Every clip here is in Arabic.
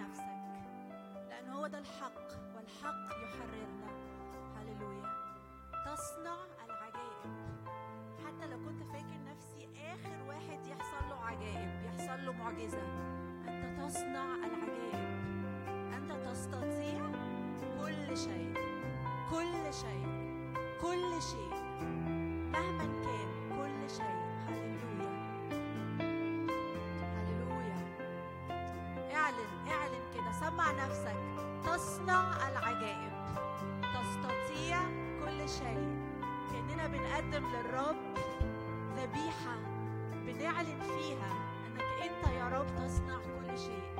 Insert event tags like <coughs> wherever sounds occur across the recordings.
نفسك لأن هو ده الحق والحق يحررنا. هللويا. تصنع العجائب. حتى لو كنت فاكر نفسي آخر واحد يحصل له عجائب يحصل له معجزة. أنت تصنع العجائب. أنت تستطيع كل شيء. كل شيء. كل شيء. مهما سمع نفسك. تصنع العجائب. تستطيع كل شيء. كأننا بنقدم للرب ذبيحة بنعلن فيها أنك أنت يا رب تصنع كل شيء.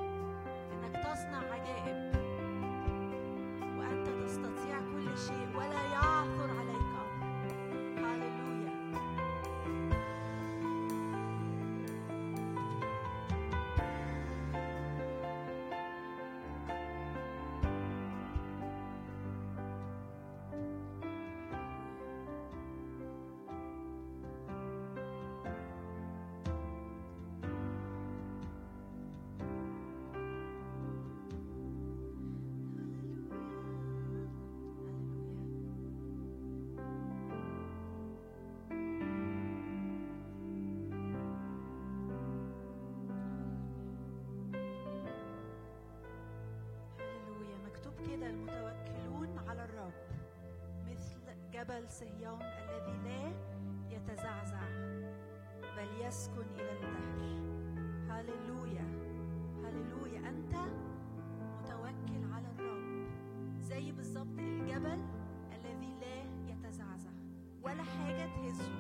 جبل صهيون الذي لا يتزعزع بل يسكن إلى الدهر. هللويا هللويا أنت متوكل على الرب زي بالظبط الجبل الذي لا يتزعزع ولا حاجة تهزه.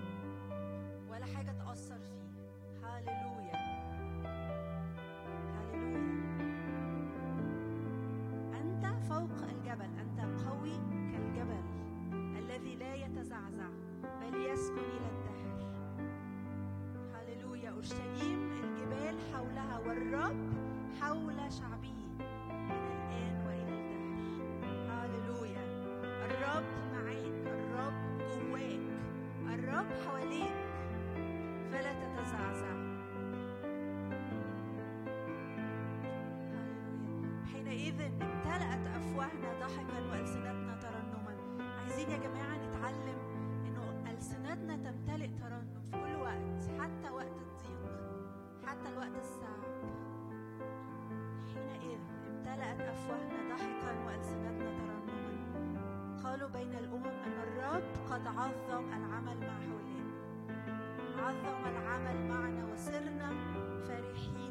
حينئذ امتلأت أفواهنا ضحكا وألسنتنا ترنما. عايزين يا جماعة نتعلم إنه ألسنتنا تمتلئ ترنم في كل وقت حتى وقت الضيق حتى الوقت الصعب حينئذ امتلأت أفواهنا ضحكا وألسنتنا ترنما. قالوا بين الأمم أن الرب قد عظم العمل مع هؤلاء عظم العمل معنا وصرنا فرحين.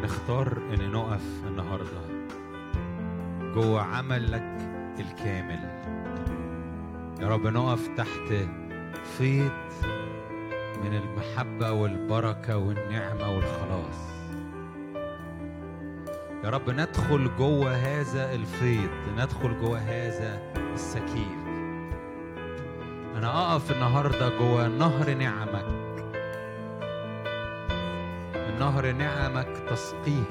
إحنا بنختار إن نقف النهارده. جوه عملك الكامل. يا رب نقف تحت فيض من المحبة والبركة والنعمة والخلاص. يا رب ندخل جوه هذا الفيض ندخل جوه هذا السكيب أنا أقف النهاردة جوه نهر نعمك. نهر نعمك تسقيه.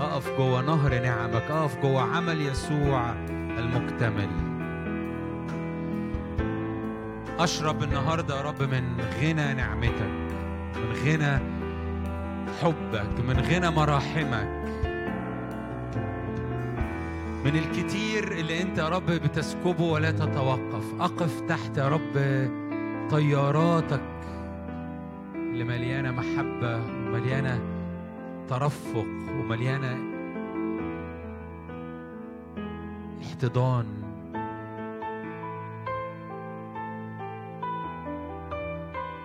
أقف جوه نهر نعمك أقف جوه عمل يسوع المكتمل. أشرب النهاردة يا رب من غنى نعمتك من غنى حبك من غنى مراحمك. من الكتير اللي أنت يا رب بتسكبه ولا تتوقف. أقف تحت يا رب طياراتك مليانة محبه ومليانه ترفق ومليانة احتضان.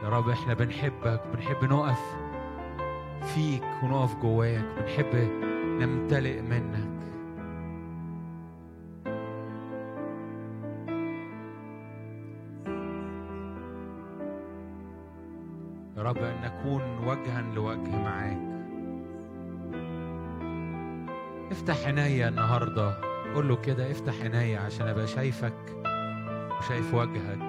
يا رب إحنا بنحبك بنحب نقف فيك ونقف جواك بنحب نمتلئ منك. نكون وجها لوجه معاك. افتح عينيا النهارده. قول له كده افتح عينيا عشان أبقى شايفك وشايف وجهك.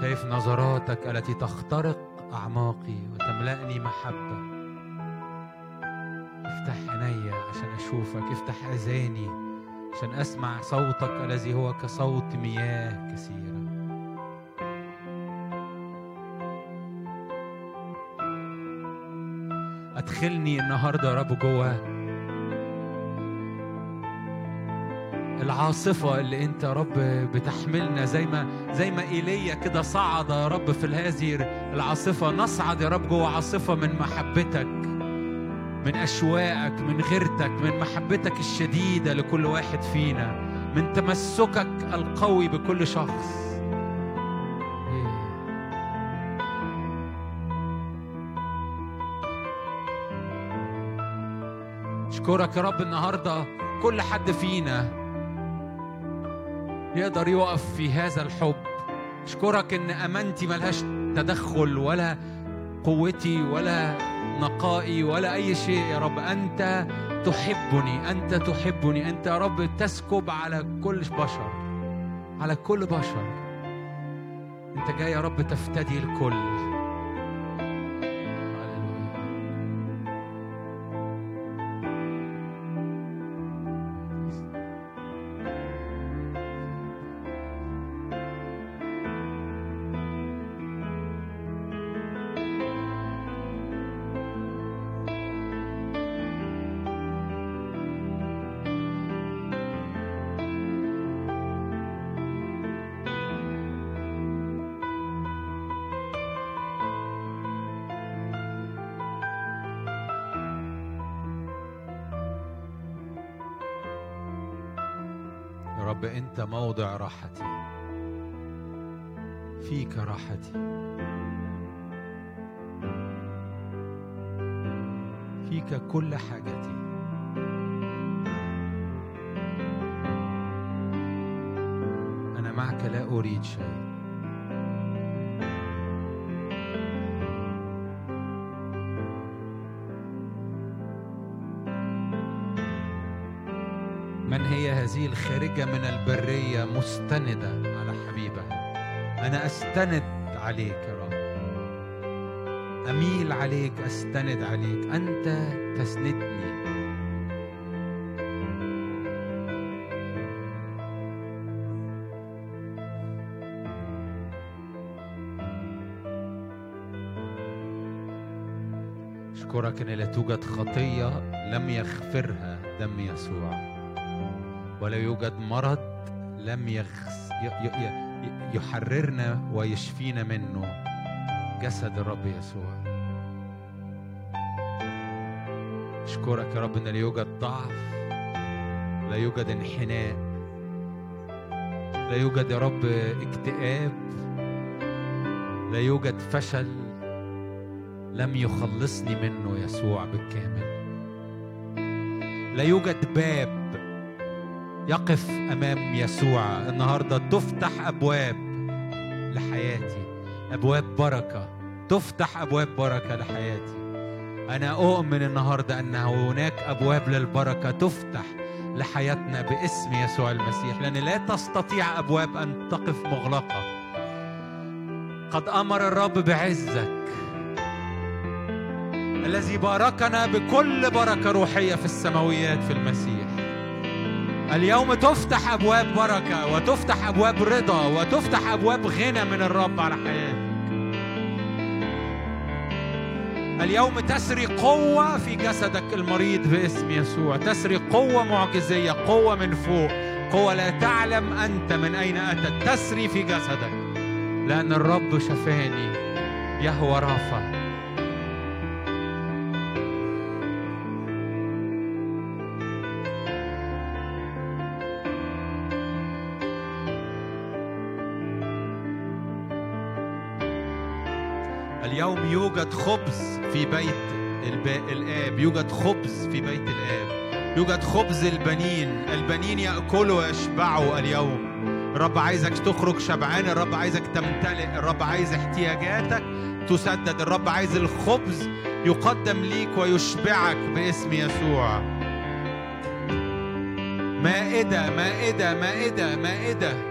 شايف نظراتك التي تخترق أعماقي وتملأني محبة. افتح عينيا عشان أشوفك. افتح أذاني عشان أسمع صوتك الذي هو كصوت مياه كثيرة. ادخلني النهارده يا رب جوه العاصفة اللي انت يا رب بتحملنا. زي ما زي ما إيليا كده صعد يا رب في هذه العاصفة نصعد يا رب جوه عاصفة من محبتك من أشواقك من غيرتك من محبتك الشديدة لكل واحد فينا من تمسكك القوي بكل شخص. أشكرك يا رب النهارده. كل حد فينا يقدر يقف في هذا الحب. أشكرك إن أمانتي ملهاش تدخل ولا قوتي ولا نقائي ولا أي شيء. يا رب أنت تحبني أنت تحبني. أنت يا رب تسكب على كل بشر على كل بشر. أنت جاي يا رب تفتدي الكل. انت موضع راحتي. فيك راحتي. فيك كل حاجتي. أنا معك لا أريد شيء. هذه الخارجة من البرية مستندة على حبيبها. أنا أستند عليك يا رب. أميل عليك أستند عليك. أنت تسندني. أشكرك أن لا توجد خطية لم يغفرها دم يسوع. ولا يوجد مرض لم يغس ي- ي- ي- يحررنا ويشفينا منه. جسد الرب يسوع. أشكرك يا رب إن لا يوجد ضعف لا يوجد انحناء لا يوجد يا رب اكتئاب لا يوجد فشل لم يخلصني منه يسوع بالكامل. لا يوجد باب يقف أمام يسوع. النهارده تفتح أبواب لحياتي. أبواب بركة. تفتح أبواب بركة لحياتي. أنا أؤمن النهارده أن هناك أبواب للبركة تفتح لحياتنا باسم يسوع المسيح. لأن لا تستطيع أبواب أن تقف مغلقة. قد أمر الرب بعزك. الذي باركنا بكل بركة روحية في السماويات في المسيح. اليوم تفتح أبواب بركة وتفتح أبواب رضا وتفتح أبواب غنى من الرب على حياتك. اليوم تسري قوة في جسدك المريض باسم يسوع. تسري قوة معجزية قوة من فوق. قوة لا تعلم أنت من أين أتت. تسري في جسدك لأن الرب شفاني يهوى رافع. اليوم يوجد خبز في بيت الآب. يوجد خبز في بيت الآب. يوجد خبز البنين. البنين يأكلوا ويشبعوا اليوم. الرب عايزك تخرج شبعان. الرب عايزك تمتلئ. الرب عايز احتياجاتك تسدد. الرب عايز الخبز يقدم ليك ويشبعك باسم يسوع. مائدة مائدة مائدة مائدة.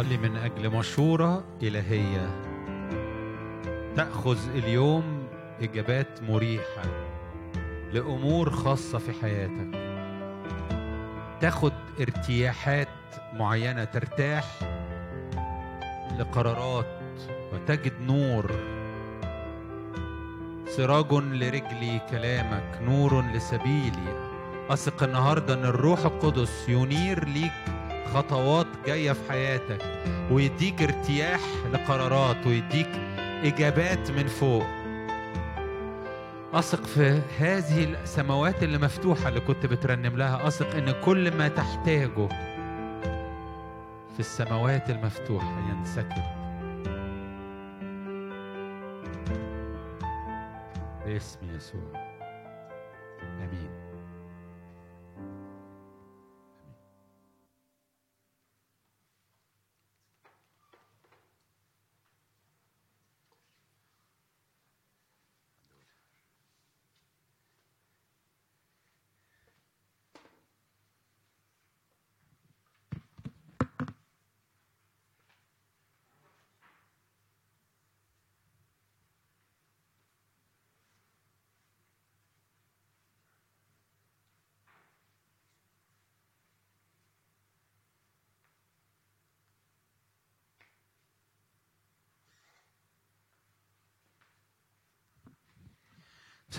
أنا بصلي من أجل مشورة إلهية. تأخذ اليوم إجابات مريحة لأمور خاصة في حياتك. تاخد ارتياحات معينة ترتاح لقرارات وتجد نور. سراج لرجلي كلامك نور لسبيلي. أثق النهاردة أن الروح القدس ينير ليك. خطوات جاية في حياتك ويديك ارتياح لقرارات ويديك إجابات من فوق. أثق في هذه السماوات اللي مفتوحة اللي كنت بترنم لها. أثق إن كل ما تحتاجه في السماوات المفتوحة ينسكب. باسم يسوع.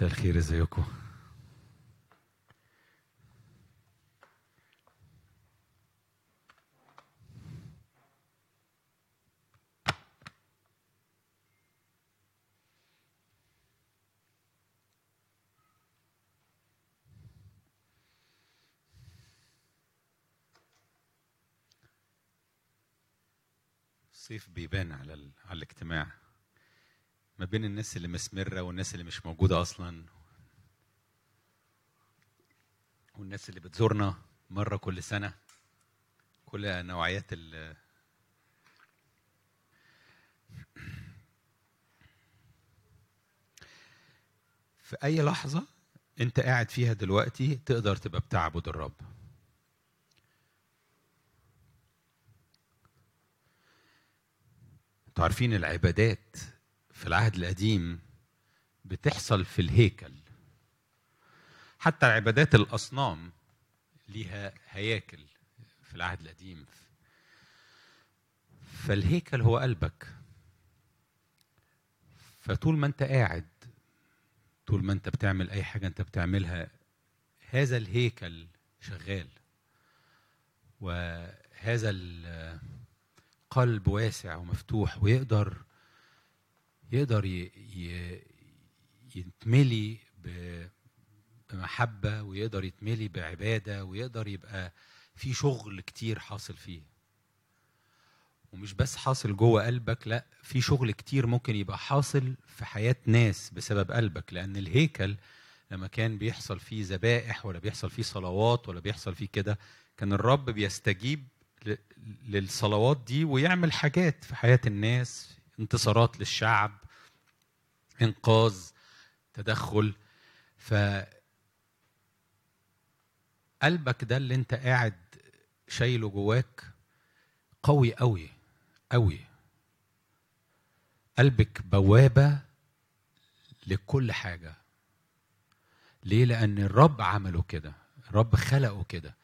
مساء الخير ازيكم الصيف بيبان على. على الاجتماع ما بين الناس اللي مسمرة والناس اللي مش موجودة أصلا. والناس اللي بتزورنا مرة كل سنة. كل نوعيات ال <clears throat> في أي لحظة أنت قاعد فيها دلوقتي تقدر تبقى بتعبد الرب. أنتوا عارفين العبادات في العهد القديم بتحصل في الهيكل. حتى عبادات الأصنام ليها هياكل في العهد القديم. فالهيكل هو قلبك. فطول ما انت قاعد طول ما انت بتعمل أي حاجة انت بتعملها هذا الهيكل شغال. وهذا القلب واسع ومفتوح ويقدر يقدر يتملي بمحبة ويقدر يتملي بعبادة ويقدر يبقى في شغل كتير حاصل فيه. ومش بس حاصل جوه قلبك لا في شغل كتير ممكن يبقى حاصل في حياة ناس بسبب قلبك. لأن الهيكل لما كان بيحصل فيه ذبائح ولا بيحصل فيه صلوات ولا بيحصل فيه كده كان الرب بيستجيب للصلوات دي ويعمل حاجات في حياة الناس انتصارات للشعب إنقاذ تدخل. ف قلبك ده اللي انت قاعد شايله جواك قوي قوي قوي. قلبك بوابة لكل حاجة. ليه؟ لأن الرب عمله كده الرب خلقه كده.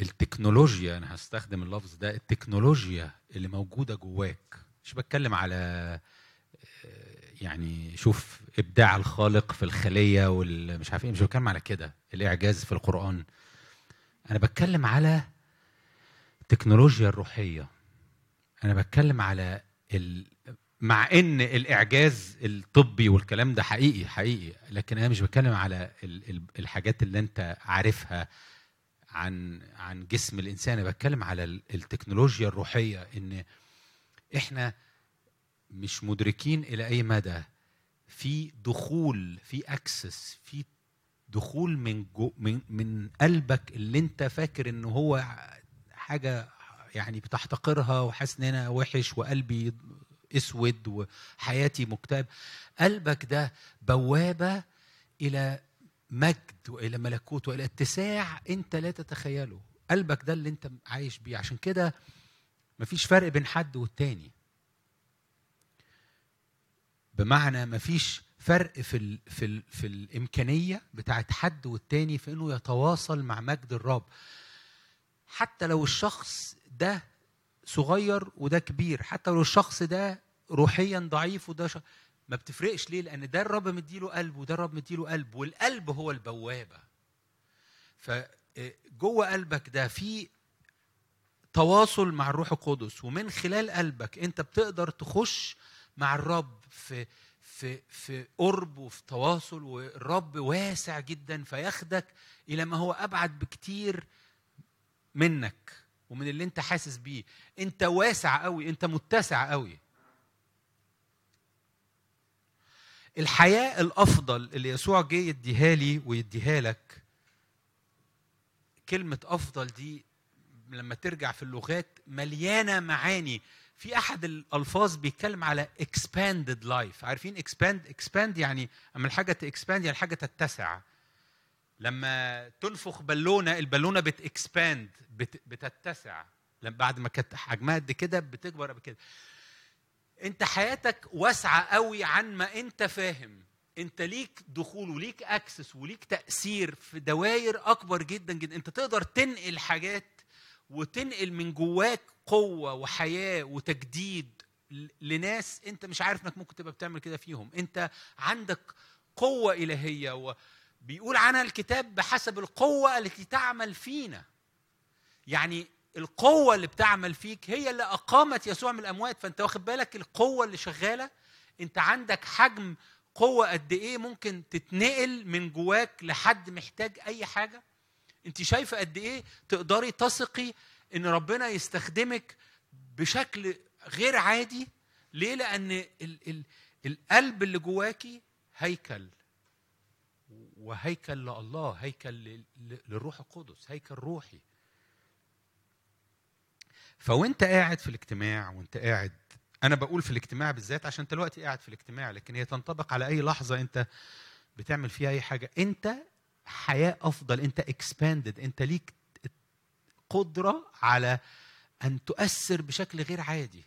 التكنولوجيا أنا هستخدم اللفظ ده التكنولوجيا اللي موجودة جواك. مش بتكلم على آه، يعني شوف إبداع الخالق في الخلية والمش عارف إيه مش بتكلم على كده الإعجاز في القرآن. أنا بتكلم على التكنولوجيا الروحية. أنا بتكلم على ال... مع إن الإعجاز الطبي والكلام ده حقيقي حقيقي لكن أنا مش بتكلم على. ال- الحاجات اللي أنت عارفها. عن عن جسم الإنسان. أنا بتكلم على ال- التكنولوجيا الروحية إن إحنا مش مدركين إلى أي مدى. في دخول في access في دخول من جو من من قلبك اللي أنت فاكر إن هو حاجة يعني بتحتقرها وحاسس إن أنا وحش وقلبي أسود وحياتي مكتئب. قلبك ده بوابة إلى مجد وإلى ملكوت وإلى اتساع أنت لا تتخيله. قلبك ده اللي أنت عايش بيه. عشان كده مفيش فرق بين حد والتاني. بمعنى مفيش فرق في ال في ال في الإمكانية بتاعت حد والتاني في إنه يتواصل مع مجد الرب. حتى لو الشخص ده صغير وده كبير حتى لو الشخص ده روحيا ضعيف وده ش... ما بتفرقش ليه؟ لأن ده الرب مديله قلب وده الرب مديله قلب والقلب هو البوابة. فجوه قلبك ده في تواصل مع الروح القدس ومن خلال قلبك أنت بتقدر تخش مع الرب في في في قرب وفي تواصل والرب واسع جدا فياخدك إلى ما هو أبعد بكتير منك ومن اللي أنت حاسس بيه. أنت واسع قوي أنت متسع قوي الحياة الأفضل اللي يسوع جه يديها لي ويديها لك. كلمة أفضل دي لما ترجع في اللغات مليانة معاني. في أحد الألفاظ بيتكلم على expanded life. عارفين expand expand يعني أما الحاجة ت expand يعني الحاجة تتسع. لما تنفخ بالونة البالونة بت expand بت بتتسع. لما بعد ما كانت حجمها قد كده بتكبر بكده انت حياتك واسعة قوي عن ما انت فاهم. انت ليك دخول وليك access وليك تأثير في دوائر أكبر جدا جدا. انت تقدر تنقل حاجات وتنقل من جواك قوة وحياة وتجديد لناس انت مش عارف انك ممكن تبقى بتعمل كده فيهم. انت عندك قوة إلهية وبيقول عنها الكتاب بحسب القوة التي تعمل فينا. يعني القوة اللي بتعمل فيك هي اللي أقامت يسوع من الأموات. فأنت واخد بالك القوة اللي شغالة؟ أنت عندك حجم قوة قد إيه ممكن تتنقل من جواك لحد محتاج أي حاجة؟ أنت شايفة قد إيه تقدري تثقي إن ربنا يستخدمك بشكل غير عادي؟ ليه؟ لأن ال ال القلب اللي جواكي هيكل. وهيكل لله هيكل للروح القدس هيكل روحي. فوانت قاعد في الاجتماع وانت قاعد أنا بقول في الاجتماع بالذات عشان أنت دلوقتي قاعد في الاجتماع لكن هي تنطبق على أي لحظة أنت بتعمل فيها أي حاجة. أنت حياة أفضل أنت اكسباندد أنت ليك قدرة على أن تؤثر بشكل غير عادي.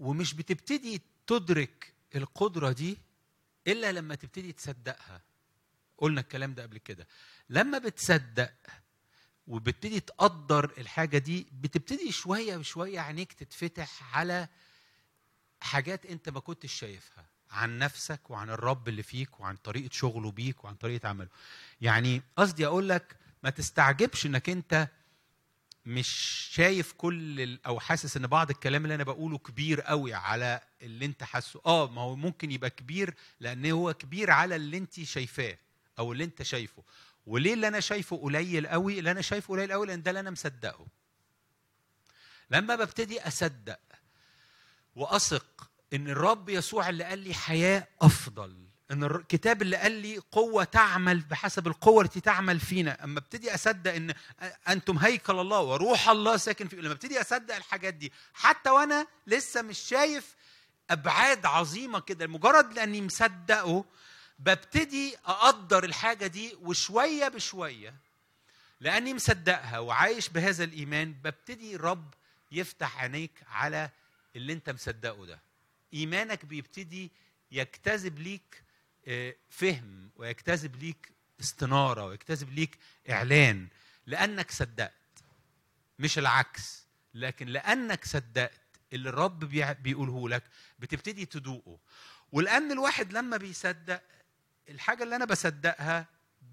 ومش بتبتدي تدرك القدرة دي إلا لما تبتدي تصدقها. قلنا الكلام ده قبل كده. لما بتصدق وبتبتدي تقدر الحاجة دي بتبتدي شوية بشوية عينيك تتفتح على حاجات انت ما كنتش شايفها عن نفسك وعن الرب اللي فيك وعن طريقة شغله بيك وعن طريقة عمله. يعني قصدي أقول لك ما تستعجبش إنك انت مش شايف كل أو حاسس إن بعض الكلام اللي أنا بقوله كبير قوي على اللي انت حاسه. آه ما هو ممكن يبقى كبير لأن هو كبير على اللي انت شايفاه أو اللي انت شايفه. وليه اللي أنا شايفه قليل قوي؟ اللي أنا شايفه قليل قوي لأن ده اللي أنا مصدقه. لما ببتدي أصدق وأثق إن الرب يسوع اللي قال لي حياة أفضل إن الكتاب اللي قال لي قوة تعمل بحسب القوة التي تعمل فينا أما ابتدي أصدق إن أنتم هيكل الله وروح الله ساكن فيكم لما ابتدي أصدق الحاجات دي حتى وأنا لسه مش شايف أبعاد عظيمة كده مجرد لأني مصدقه ببتدي أقدر الحاجة دي وشوية بشوية لأني مصدقها وعايش بهذا الإيمان ببتدي رب يفتح عينيك على اللي أنت مصدقه ده. إيمانك بيبتدي يجتذب ليك فهم ويجتذب ليك استنارة ويجتذب ليك إعلان لأنك صدقت مش العكس. لكن لأنك صدقت اللي الرب بيقوله لك بتبتدي تدوقه. ولأن الواحد لما بيصدق الحاجة اللي أنا بصدقها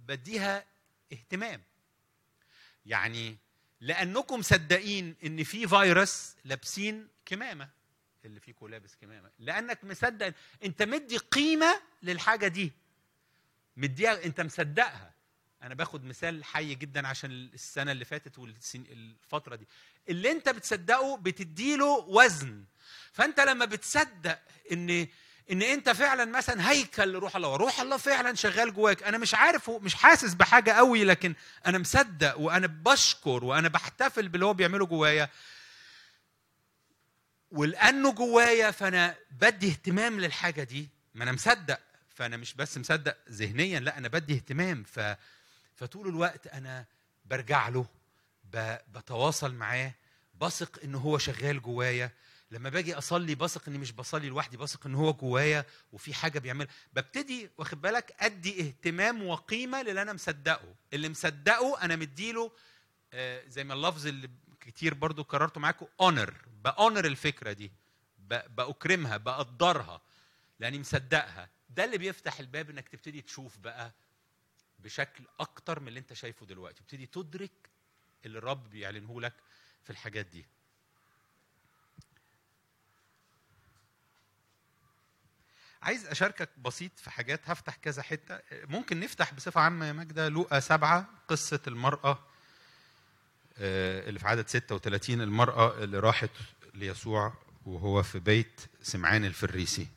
بديها اهتمام. يعني لأنكم مصدقين إن في فيروس لابسين كمامة اللي فيكم لابس كمامة. لأنك مصدق أنت مدي قيمة للحاجة دي. مديها أنت مصدقها. أنا باخد مثال حي جدا عشان السنة اللي فاتت والفترة دي. اللي أنت بتصدقه بتديله وزن. فأنت لما بتصدق إن إن أنت فعلا مثلا هيكل لروح الله وروح الله فعلا شغال جواك. أنا مش عارف مش حاسس بحاجة قوي لكن أنا مصدق وأنا بشكر وأنا بحتفل باللي هو بيعمله جوايا. ولأنه جوايا فأنا بدي اهتمام للحاجة دي ما أنا مصدق. فأنا مش بس مصدق ذهنيا لا أنا بدي اهتمام. ف فطول الوقت أنا برجع له. بتواصل معاه بثق ان هو شغال جوايا. لما باجي اصلي بثق اني مش بصلي لوحدي بثق ان هو جوايا وفي حاجة بيعمل ببتدي واخد بالك ادي اهتمام وقيمة للي أنا مصدقه. اللي مصدقه أنا مديله آه، زي ما اللفظ اللي كتير برضو كررته معاكم honor ب honor الفكرة دي. بأكرمها بقدرها. لأني مصدقها. ده اللي بيفتح الباب إنك تبتدي تشوف بقى بشكل أكتر من اللي أنت شايفه دلوقتي. تبتدي تدرك اللي الرب بيعلنه لك في الحاجات دي. عايز أشاركك بسيط في حاجات هفتح كذا حتة. ممكن نفتح بصفة عامة يا ماجدة. لوقا سبعة قصة المرأة آه، اللي في عدد 36 المرأة اللي راحت ليسوع وهو في بيت سمعان الفريسي.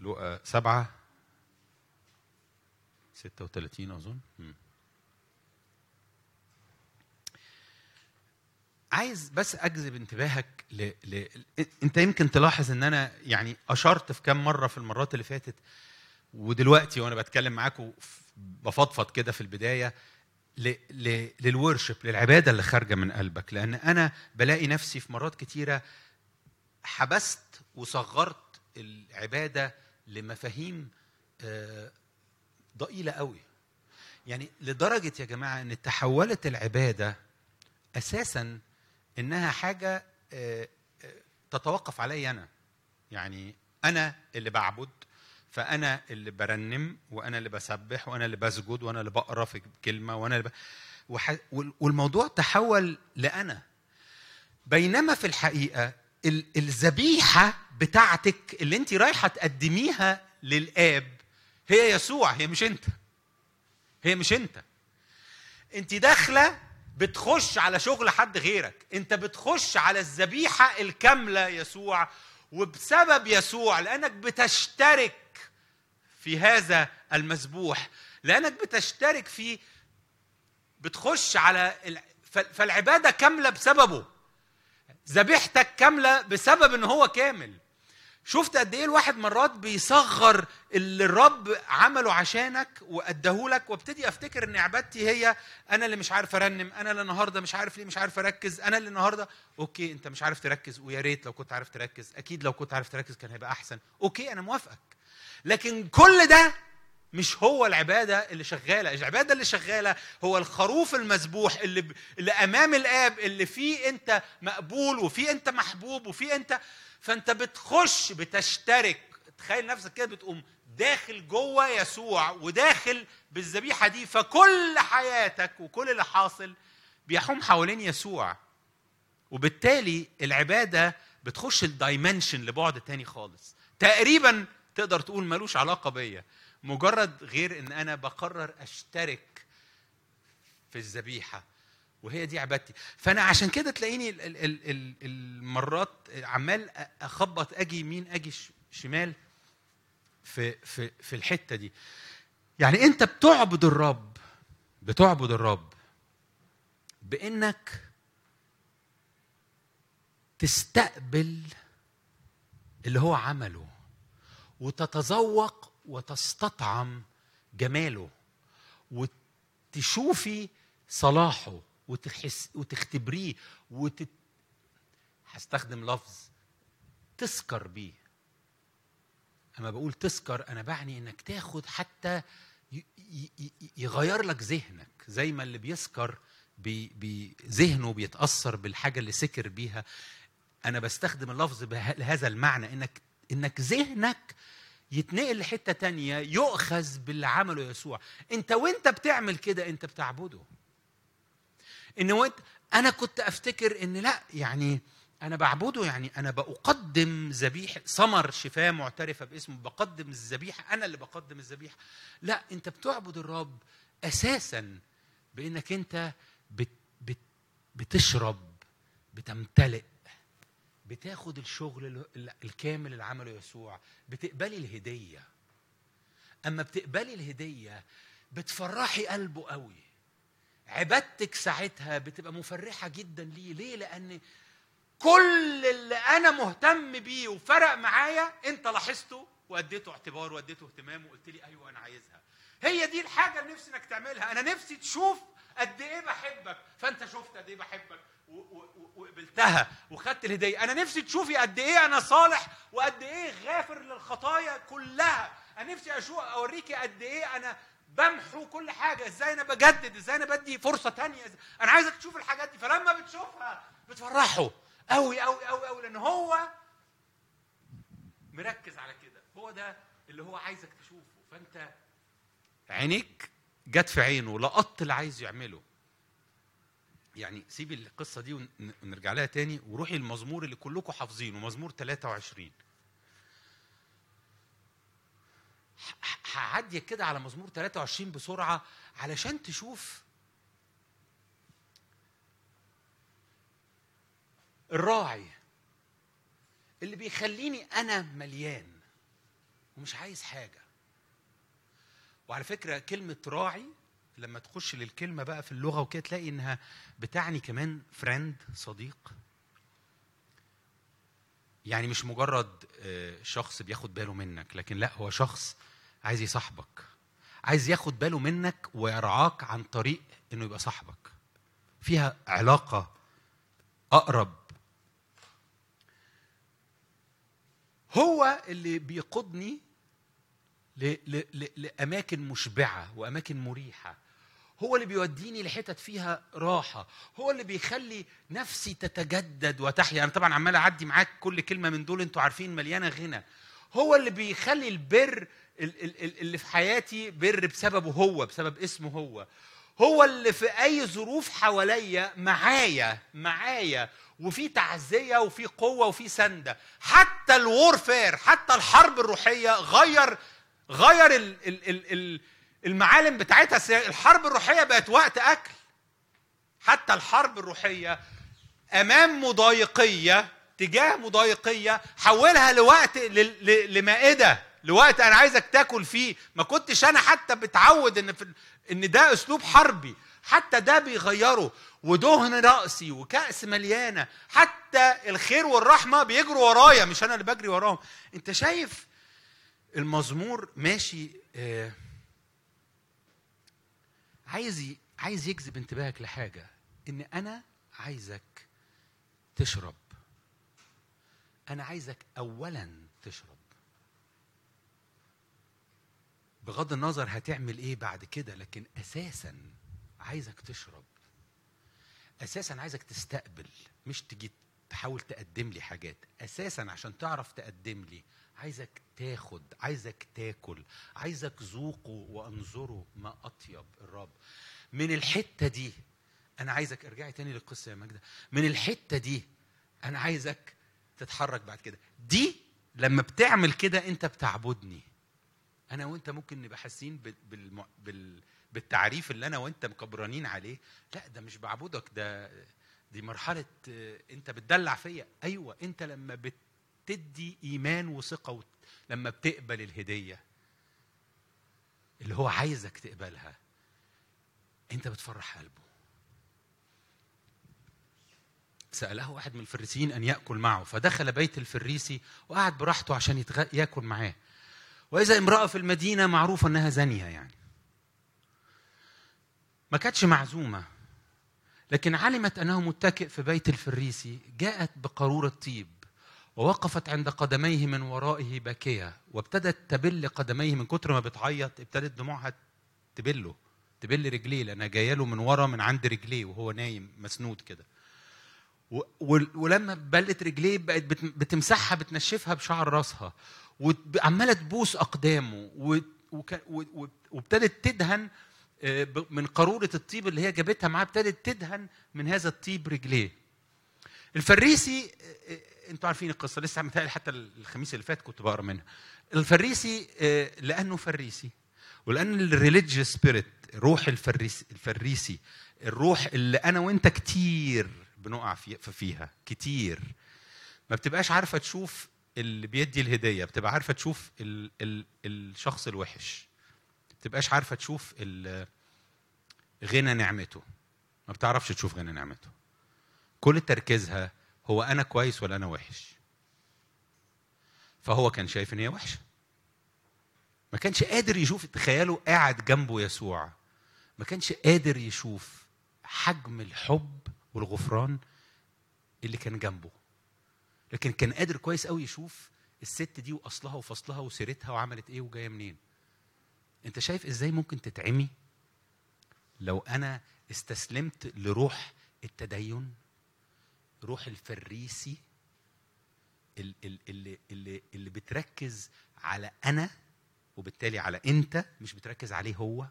لوقا سبعة 36 أظن. عايز بس أجذب انتباهك ل... ل... انت يمكن تلاحظ إن أنا يعني أشرت في كام مرة في المرات اللي فاتت ودلوقتي وأنا بتكلم معاكم بفضفض كده في البداية ل... ل... للورشب للعبادة اللي خارجة من قلبك. لأن أنا بلاقي نفسي في مرات كتيرة حبست وصغرت العبادة لمفاهيم آه، ضئيلة قوي. يعني لدرجة يا جماعة إن تحولت العبادة أساسا إنها حاجة آه، آه، تتوقف علي أنا. يعني أنا اللي بعبد فأنا اللي برنم وأنا اللي بسبح وأنا اللي بسجد وأنا اللي بقرأ في كلمة وأنا اللي ب... وح... وال- والموضوع تحول لأنا. بينما في الحقيقة ال- الذبيحة بتاعتك اللي أنت رايحة تقدميها للآب هي يسوع هي مش أنت. هي مش أنت. أنت داخلة بتخش على شغل حد غيرك. انت بتخش على الذبيحة الكاملة يسوع وبسبب يسوع لأنك بتشترك في هذا المذبوح لأنك بتشترك في بتخش على فالعبادة كاملة بسببه. ذبيحتك كاملة بسبب إن هو كامل. شفت قد إيه الواحد مرات بيصغر اللي الرب عمله عشانك واداهولك وابتدي أفتكر إن عبادتي هي أنا اللي مش عارف أرنم أنا اللي النهارده مش عارف ليه مش عارف أركز أنا اللي النهارده أوكي أنت مش عارف تركز ويا ريت لو كنت عارف تركز أكيد لو كنت عارف تركز كان هيبقى أحسن. أوكي أنا موافقك. لكن كل ده مش هو العبادة اللي شغالة. العبادة اللي شغالة هو الخروف المذبوح اللي ب... اللي أمام الآب اللي فيه أنت مقبول وفيه أنت محبوب وفيه أنت فانت بتخش بتشترك. تخيل نفسك كده بتقوم داخل جوه يسوع وداخل بالذبيحة دي فكل حياتك وكل اللي حاصل بيحوم حوالين يسوع. وبالتالي العبادة بتخش الدايمنشن لبعد تاني خالص. تقريبا تقدر تقول ملوش علاقة بيا. مجرد غير إن أنا بقرر أشترك في الذبيحة. وهي دي عبادتي. فأنا عشان كده تلاقيني ال- ال- ال- ال- المرات عمال أخبط أجي يمين أجي شمال في في في الحتة دي. يعني أنت بتعبد الرب بتعبد الرب بإنك تستقبل اللي هو عمله وتتذوق وتستطعم جماله وتشوفي صلاحه. وتحس وتختبريه وتت... هستخدم لفظ تسكر بيه. أما بقول تسكر أنا بعني إنك تاخد حتى يغير لك ذهنك زي ما اللي بيسكر بي بي ذهنه بيتأثر بالحاجة اللي سكر بيها. أنا بستخدم اللفظ بهذا المعنى انك إنك ذهنك يتنقل لحتة تانية يؤخذ باللي عمله يسوع أنت وأنت بتعمل كده أنت بتعبده. إن أنا كنت أفتكر إن لأ يعني أنا بعبده يعني أنا بقدم ذبيحة ثمر شفاه معترفة باسمه بقدم الذبيحة أنا اللي بقدم الذبيحة. لأ أنت بتعبد الرب أساسا بإنك أنت بت بت بتشرب بتمتلئ بتاخد الشغل ال- ال- الكامل اللي عمله يسوع بتقبلي الهدية. أما بتقبلي الهدية بتفرحي قلبه قوي. عبادتك ساعتها بتبقى مفرحة جدا ليه؟ ليه؟ لأن كل اللي أنا مهتم بيه وفرق معايا أنت لاحظته وأديته اعتبار وأديته اهتمام وقلت لي أيوه أنا عايزها. هي دي الحاجة اللي نفسي إنك تعملها. أنا نفسي تشوف قد إيه بحبك. فأنت شفت قد إيه بحبك وقبلتها وخدت الهدية. أنا نفسي تشوفي قد إيه أنا صالح وقد إيه غافر للخطايا كلها. أنا نفسي أشوف أوريكي قد إيه أنا بمحو كل حاجة. إزاي أنا بجدد؟ إزاي أنا بدي فرصة تانية؟ أنا عايزك تشوف الحاجات دي. فلما بتشوفها بتفرحه قوي قوي قوي قوي لأن هو مركز على كده. هو ده اللي هو عايزك تشوفه. فأنت عينيك جت في عينه لقطت اللي عايز يعمله. يعني سيبي القصة دي ون- ونرجع لها تاني وروحي المزمور اللي كلكم حافظينه مزمور 23 هعدي كده على مزمور 23 بسرعة علشان تشوف الراعي اللي بيخليني أنا مليان ومش عايز حاجة. وعلى فكرة كلمة راعي لما تخش للكلمة بقى في اللغة وكده تلاقي إنها بتعني كمان فريند صديق. يعني مش مجرد آه، شخص بياخد باله منك لكن لا هو شخص عايز يصاحبك. عايز ياخد باله منك ويرعاك عن طريق إنه يبقى صاحبك. فيها علاقة أقرب. هو اللي بيقودني ل- ل- ل- لأماكن مشبعة وأماكن مريحة. هو اللي بيوديني لحتت فيها راحة. هو اللي بيخلي نفسي تتجدد وتحيا. أنا طبعا عمال أعدي معاك كل كلمة من دول أنتوا عارفين مليانة غنى. هو اللي بيخلي البر ال- ال- ال- اللي في حياتي بر بسببه هو بسبب اسمه هو. هو اللي في أي ظروف حواليا معايا معايا. وفي تعزية وفي قوة وفي سندة. حتى الورفير حتى الحرب الروحية غير غير ال ال ال ال المعالم بتاعتها. الحرب الروحية بقت وقت أكل. حتى الحرب الروحية أمام مضايقية تجاه مضايقية حولها لوقت لمائدة. لوقت أنا عايزك تاكل فيه. ما كنتش أنا حتى بتعود ان في ان ده اسلوب حربي. حتى ده بيغيره. ودهن رأسي وكأس مليانة. حتى الخير والرحمة بيجروا ورايا. مش أنا اللي بجري وراهم. انت شايف المزمور ماشي آه عايز عايز يجذب انتباهك لحاجة. ان أنا عايزك تشرب. أنا عايزك اولا تشرب. بغض النظر هتعمل إيه بعد كده لكن أساسا عايزك تشرب. أساسا عايزك تستقبل مش تجي تحاول تقدم لي حاجات. أساسا عشان تعرف تقدم لي عايزك تاخد عايزك تاكل عايزك ذوقوا وانظروا ما أطيب الرب. من الحتة دي أنا عايزك ارجعي تاني للقصة يا ماجدة. من الحتة دي أنا عايزك تتحرك بعد كده. دي لما بتعمل كده أنت بتعبدني. أنا وأنت ممكن نبقى حاسين بال... بال... بال... بالتعريف اللي أنا وأنت مكبرانين عليه. لا ده مش بعبدك ده دي مرحلة أنت بتدلع فيا. أيوه أنت لما بتدي إيمان وثقة. لما بتقبل الهدية اللي هو عايزك تقبلها أنت بتفرح قلبه. سأله واحد من الفريسيين أن يأكل معه فدخل بيت الفريسي وقعد براحته عشان يتغ... يأكل معاه. وإذا امرأة في المدينة معروفة أنها زانية يعني. ما كانتش معزومة لكن علمت أنه متكئ في بيت الفريسي جاءت بقارورة طيب ووقفت عند قدميه من ورائه باكية وابتدت تبل قدميه من كتر ما بتعيط ابتدت دموعها تبله تبل رجليه لأنها جاية له من ورا من عند رجليه وهو نايم مسنود كده. ولما بلت رجليه بقت بت- بتمسحها بتنشفها بشعر راسها. وعماله تبوس أقدامه وابتدت تدهن آه، من قارورة الطيب اللي هي جابتها معاها ابتدت تدهن من هذا الطيب رجليه. الفريسي آه، آه، أنتوا عارفين القصة لسه متهيألي حتى الخميس اللي فات كنت بقرأ منها. الفريسي لأنه فريسي ولأن ال religious spirit روح الفريسي الفريسي الروح اللي أنا وأنت كتير بنقع في- فيها كتير. ما بتبقاش عارفة تشوف اللي بيدي الهدية بتبقى عارفة تشوف ال ال الشخص الوحش. ما بتبقاش عارفة تشوف غنى نعمته. ما بتعرفش تشوف غنى نعمته. كل تركيزها هو أنا كويس ولا أنا وحش. فهو كان شايف إن هي وحشة. ما كانش قادر يشوف تخيلوا قاعد جنبه يسوع. ما كانش قادر يشوف حجم الحب والغفران اللي كان جنبه. لكن كان قادر كويس قوي يشوف الست دي وأصلها وفصلها وسيرتها وعملت إيه وجاية منين. أنت شايف إزاي ممكن تتعمي؟ لو أنا استسلمت لروح التدين روح الفريسي ال- ال- اللي اللي اللي بتركز على أنا وبالتالي على أنت مش بتركز عليه هو.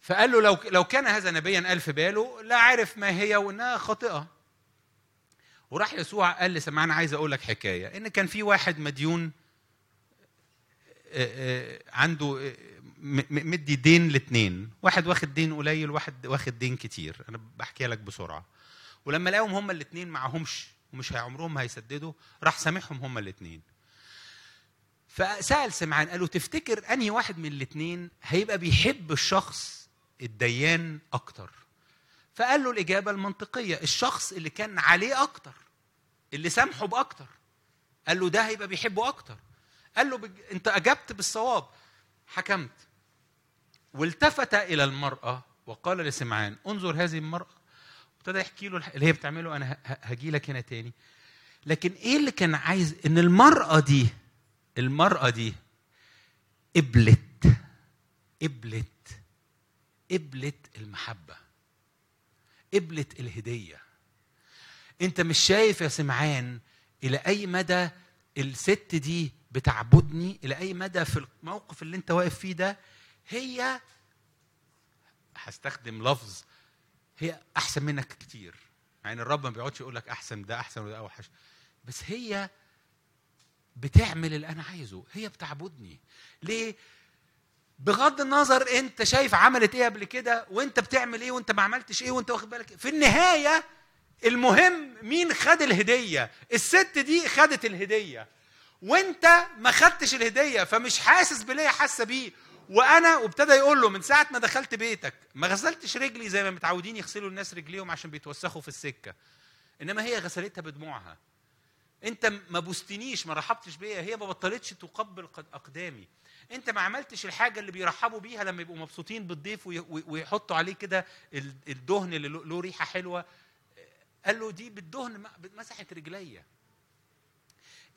فقال له لو لو كان هذا نبيا قال في باله لا عرف ما هي وإنها خاطئة. وراح يسوع قال لسمعنا عايز أقول لك حكاية. إن كان في واحد مديون آه، آه، عنده آه، مدي دين لاثنين واحد واخد دين قليل واحد واخد دين كتير. أنا بحكي لك بسرعة. ولما لقاهم هما الاثنين معهمش ومش عمرهم هيسددوا راح سامحهم هما الاثنين فسأل سمعان قال له تفتكر أنهي واحد من الاثنين هيبقى بيحب الشخص الديان أكتر؟ فقال له الإجابة المنطقية الشخص اللي كان عليه أكتر. اللي سامحه بأكتر. قال له ده هيبقى بيحبه أكتر. قال له بج... أنت أجبت بالصواب. حكمت. والتفت إلى المرأة وقال لسمعان انظر هذه المرأة. ابتدى يحكي له اللي هي بتعمله أنا هجي لك هنا تاني. لكن إيه اللي كان عايز؟ إن المرأة دي المرأة دي قبلت قبلت قبلت المحبة. قبلت الهدية. انت مش شايف يا سمعان إلى أي مدى الست دي بتعبدني؟ إلى أي مدى في الموقف اللي انت واقف فيه ده هي هستخدم لفظ هي أحسن منك كتير. يعني الرب ما بيقعدش يقول لك أحسن ده أحسن وده أوحش. بس هي بتعمل اللي أنا عايزه. هي بتعبدني. ليه؟ بغض النظر انت شايف عملت إيه قبل كده وانت بتعمل إيه وانت ما عملتش إيه وانت واخد بالك. في النهاية المهم مين خد الهدية؟ الست دي خدت الهدية. وانت ما خدتش الهدية فمش حاسس باللي حاسة بيه. وأنا وابتدى يقول له من ساعة ما دخلت بيتك ما غسلتش رجلي زي ما متعودين يغسلوا الناس رجليهم عشان بيتوسخوا في السكة. إنما هي غسلتها بدموعها. أنت ما بوستنيش ما رحبتش بيا. هي ما بطلتش تقبل قد أقدامي. أنت ما عملتش الحاجة اللي بيرحبوا بيها لما يبقوا مبسوطين بالضيف وي- وي- ويحطوا عليه كده ال- الدهن اللي له ريحة حلوة. قال له دي بالدهن مسحت رجليا.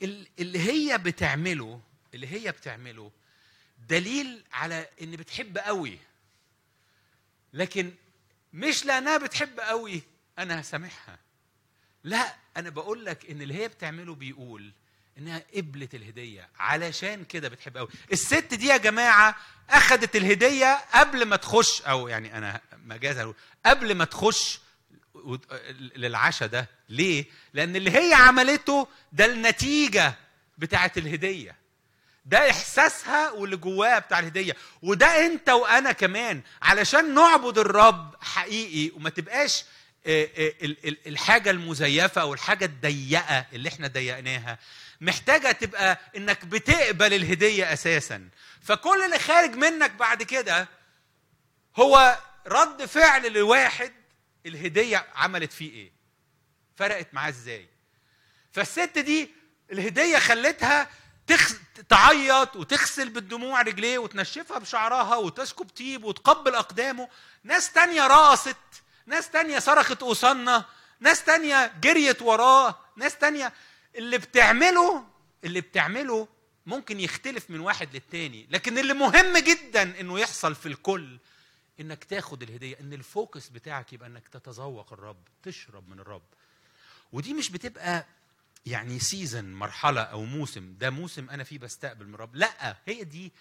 ال- اللي هي بتعمله اللي هي بتعمله دليل على إن بتحب قوي. لكن مش لأنها بتحب قوي أنا هسامحها. لا أنا بقول لك إن اللي هي بتعمله بيقول إنها قبلت الهدية. علشان كده بتحب قوي. الست دي يا جماعة اخذت الهدية قبل ما تخش أو يعني أنا مجازا قبل ما تخش للعشاء ده. ليه؟ لأن اللي هي عملته ده النتيجة بتاعت الهدية. ده إحساسها واللي جواها بتاع الهدية. وده أنت وأنا كمان. علشان نعبد الرب حقيقي وما تبقاش آه، آه، ال- ال- الحاجة المزيفة أو الحاجة الضيقة اللي إحنا ضيقناها. محتاجة تبقى إنك بتقبل الهدية أساسا. فكل اللي خارج منك بعد كده هو رد فعل لواحد الهدية عملت فيه إيه؟ فرقت معاه إزاي؟ فالست دي الهدية خلتها تخ... تعيط وتغسل بالدموع رجليه وتنشفها بشعرها وتسكب طيب وتقبل أقدامه. ناس تانية رقصت ناس تانية صرخت اوصنا ناس تانية جريت وراه ناس تانية. اللي بتعمله اللي بتعمله ممكن يختلف من واحد للتاني لكن اللي مهم جدا إنه يحصل في الكل إنك تاخد الهدية إن ال focus بتاعك يبقى إنك تتذوق الرب تشرب من الرب. ودي مش بتبقى يعني season مرحلة أو موسم ده موسم أنا فيه بستقبل من الرب. لأ هي دي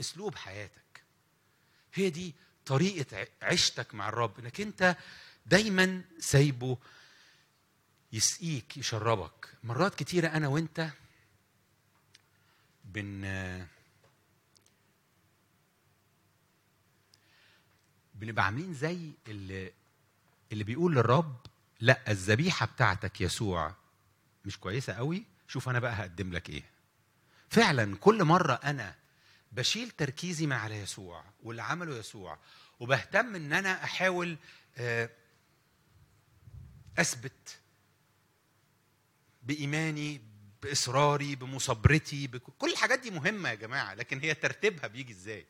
أسلوب حياتك. هي دي طريقة ع- عيشتك مع الرب. إنك أنت دايما سايبه يسقيك يشربك. مرات كتيرة أنا وأنت بن بنبقى عاملين زي اللي اللي بيقول للرب لا الذبيحة بتاعتك يسوع مش كويسة قوي شوف أنا بقى هقدم لك إيه. فعلا كل مرة أنا بشيل تركيزي مع على يسوع واللي عمله يسوع وبهتم إن أنا أحاول آه، أثبت بإيماني بإصراري بمصابرتي بك... كل الحاجات دي مهمة يا جماعة لكن هي ترتيبها بيجي إزاي؟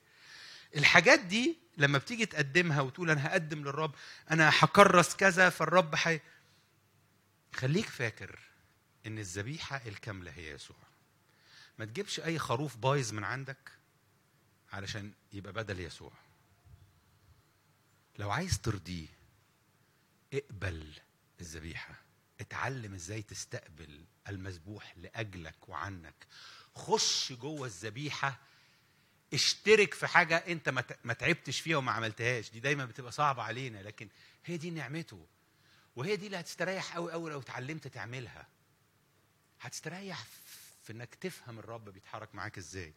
الحاجات دي لما بتيجي تقدمها وتقول أنا هقدم للرب أنا هكرس كذا فالرب حي... خليك فاكر إن الذبيحة الكاملة هي يسوع. ما تجيبش أي خروف بايظ من عندك علشان يبقى بدل يسوع. لو عايز ترضيه اقبل الذبيحة. اتعلم إزاي تستقبل المذبوح لأجلك وعنك. خش جوه الذبيحة اشترك في حاجة انت ما تعبتش فيها وما عملتهاش. دي دايما بتبقى صعبة علينا لكن هي دي نعمته. وهي دي اللي هتستريح قوي قوي لو اتعلمت تعملها. هتستريح في إنك تفهم الرب بيتحرك معاك إزاي.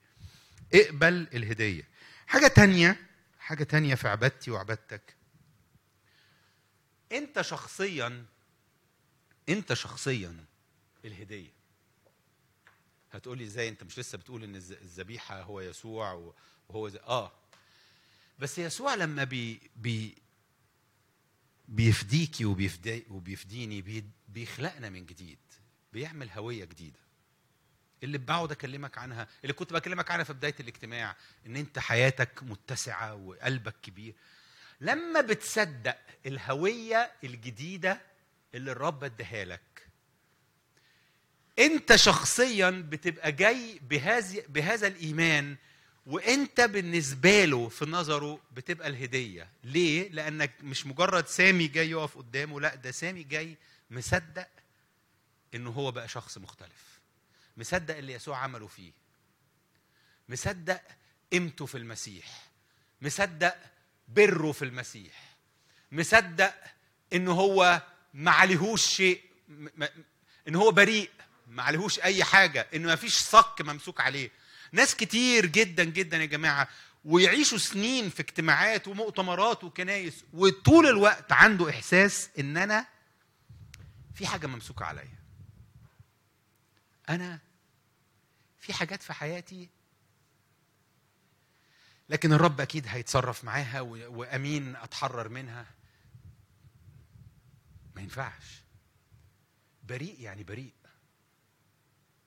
اقبل الهدية. حاجة تانية حاجة تانية في عبادتي وعبادتك. انت شخصيا انت شخصيا الهدية. هتقولي إزاي؟ أنت مش لسه بتقول إن الذبيحة هو يسوع وهو زي... آه. بس يسوع لما بي بي بيفديكي وبيفدي وبيفديني بي بيخلقنا من جديد. بيعمل هوية جديدة. اللي بقعد أكلمك عنها اللي كنت بكلمك عنها في بداية الاجتماع إن أنت حياتك متسعة وقلبك كبير. لما بتصدق الهوية الجديدة اللي الرب اداها لك انت شخصيا بتبقى جاي بهذا بهذا الإيمان وانت بالنسبة له في نظره بتبقى الهدية. ليه؟ لأنك مش مجرد سامي جاي يقف قدامه لا ده سامي جاي مصدق إنه هو بقى شخص مختلف. مصدق اللي يسوع عمله فيه. مصدق قيمته في المسيح. مصدق بره في المسيح. مصدق إنه هو ما عليهوش شيء ان هو بريء. ما عليهوش أي حاجة انه ما فيش صك ممسوك عليه. ناس كتير جدا جدا يا جماعة ويعيشوا سنين في اجتماعات ومؤتمرات وكنايس وطول الوقت عنده إحساس إن أنا في حاجة ممسوكة عليا. أنا في حاجات في حياتي لكن الرب أكيد هيتصرف معاها وأمين أتحرر منها. ما ينفعش. بريء يعني بريء.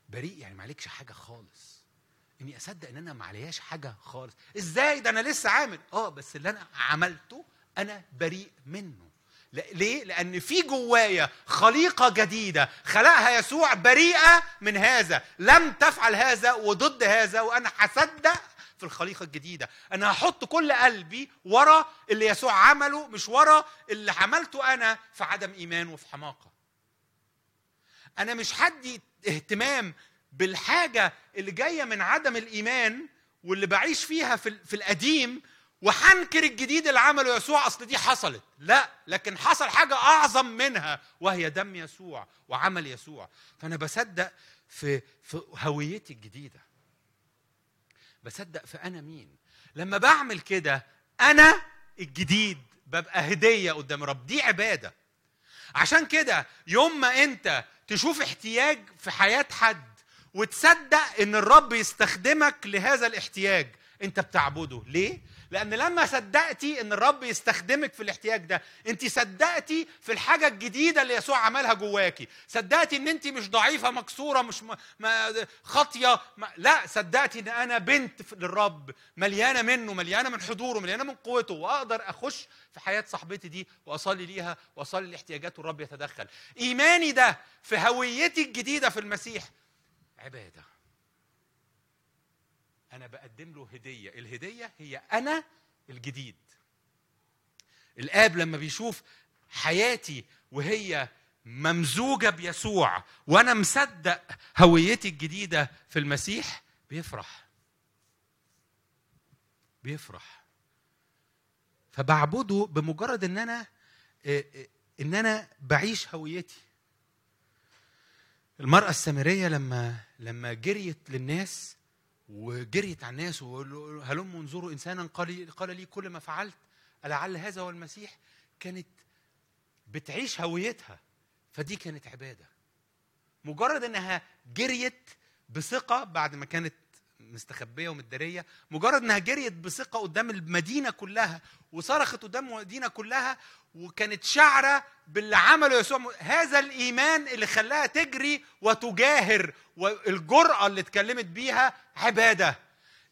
بريء يعني ما عليكش حاجة خالص. إني أصدق إن أنا ما عليهاش حاجة خالص. إزاي؟ ده أنا لسه عامل. آه بس اللي أنا عملته أنا بريء منه. ليه؟ لأن في جوايا خليقة جديدة خلقها يسوع بريئة من هذا. لم تفعل هذا وضد هذا وأنا هصدق في الخليقة الجديدة. أنا هحط كل قلبي ورا اللي يسوع عمله مش ورا اللي عملته أنا في عدم إيمان وفي حماقة. أنا مش هدي اهتمام بالحاجة اللي جاية من عدم الإيمان واللي بعيش فيها في, في القديم وهنكر الجديد اللي عمله يسوع. أصل دي حصلت. لا لكن حصل حاجة أعظم منها وهي دم يسوع وعمل يسوع. فأنا بصدق في في هويتي الجديدة. بصدق في أنا مين. لما بعمل كده أنا الجديد ببقى هدية قدام رب. دي عبادة. عشان كده يوم ما أنت تشوف احتياج في حياة حد وتصدق إن الرب يستخدمك لهذا الاحتياج. انت بتعبده. ليه؟ لأن لما صدقتي إن الرب يستخدمك في الاحتياج ده انت صدقتي في الحاجة الجديدة اللي يسوع عملها جواكي. صدقتي إن انت مش ضعيفة مكسورة مش م... ما... خاطية ما... لا صدقتي إن أنا بنت للرب مليانة منه مليانة من حضوره مليانة من قوته وأقدر أخش في حياة صاحبتي دي وأصلي ليها وأصلي لاحتياجات والرب يتدخل. إيماني ده في هويتي الجديدة في المسيح عبادة. أنا بقدم له هدية. الهدية هي أنا الجديد. الآب لما بيشوف حياتي وهي ممزوجة بيسوع وأنا مصدق هويتي الجديدة في المسيح بيفرح. بيفرح. فبعبده بمجرد إن أنا آه، آه، إن أنا بعيش هويتي. المرأة السامرية لما لما جريت للناس وجريت على الناس هلم انظروا إنسانا قال قال لي كل ما فعلت لعل هذا هو المسيح كانت بتعيش هويتها. فدي كانت عبادة. مجرد إنها جريت بثقة بعد ما كانت مستخبية ومتدارية مجرد إنها جريت بثقة قدام المدينة كلها وصرخت قدام المدينة كلها وكانت شعرة باللي عمله يسوع. هذا الإيمان اللي خلاها تجري وتجاهر والجرأة اللي اتكلمت بيها عبادة.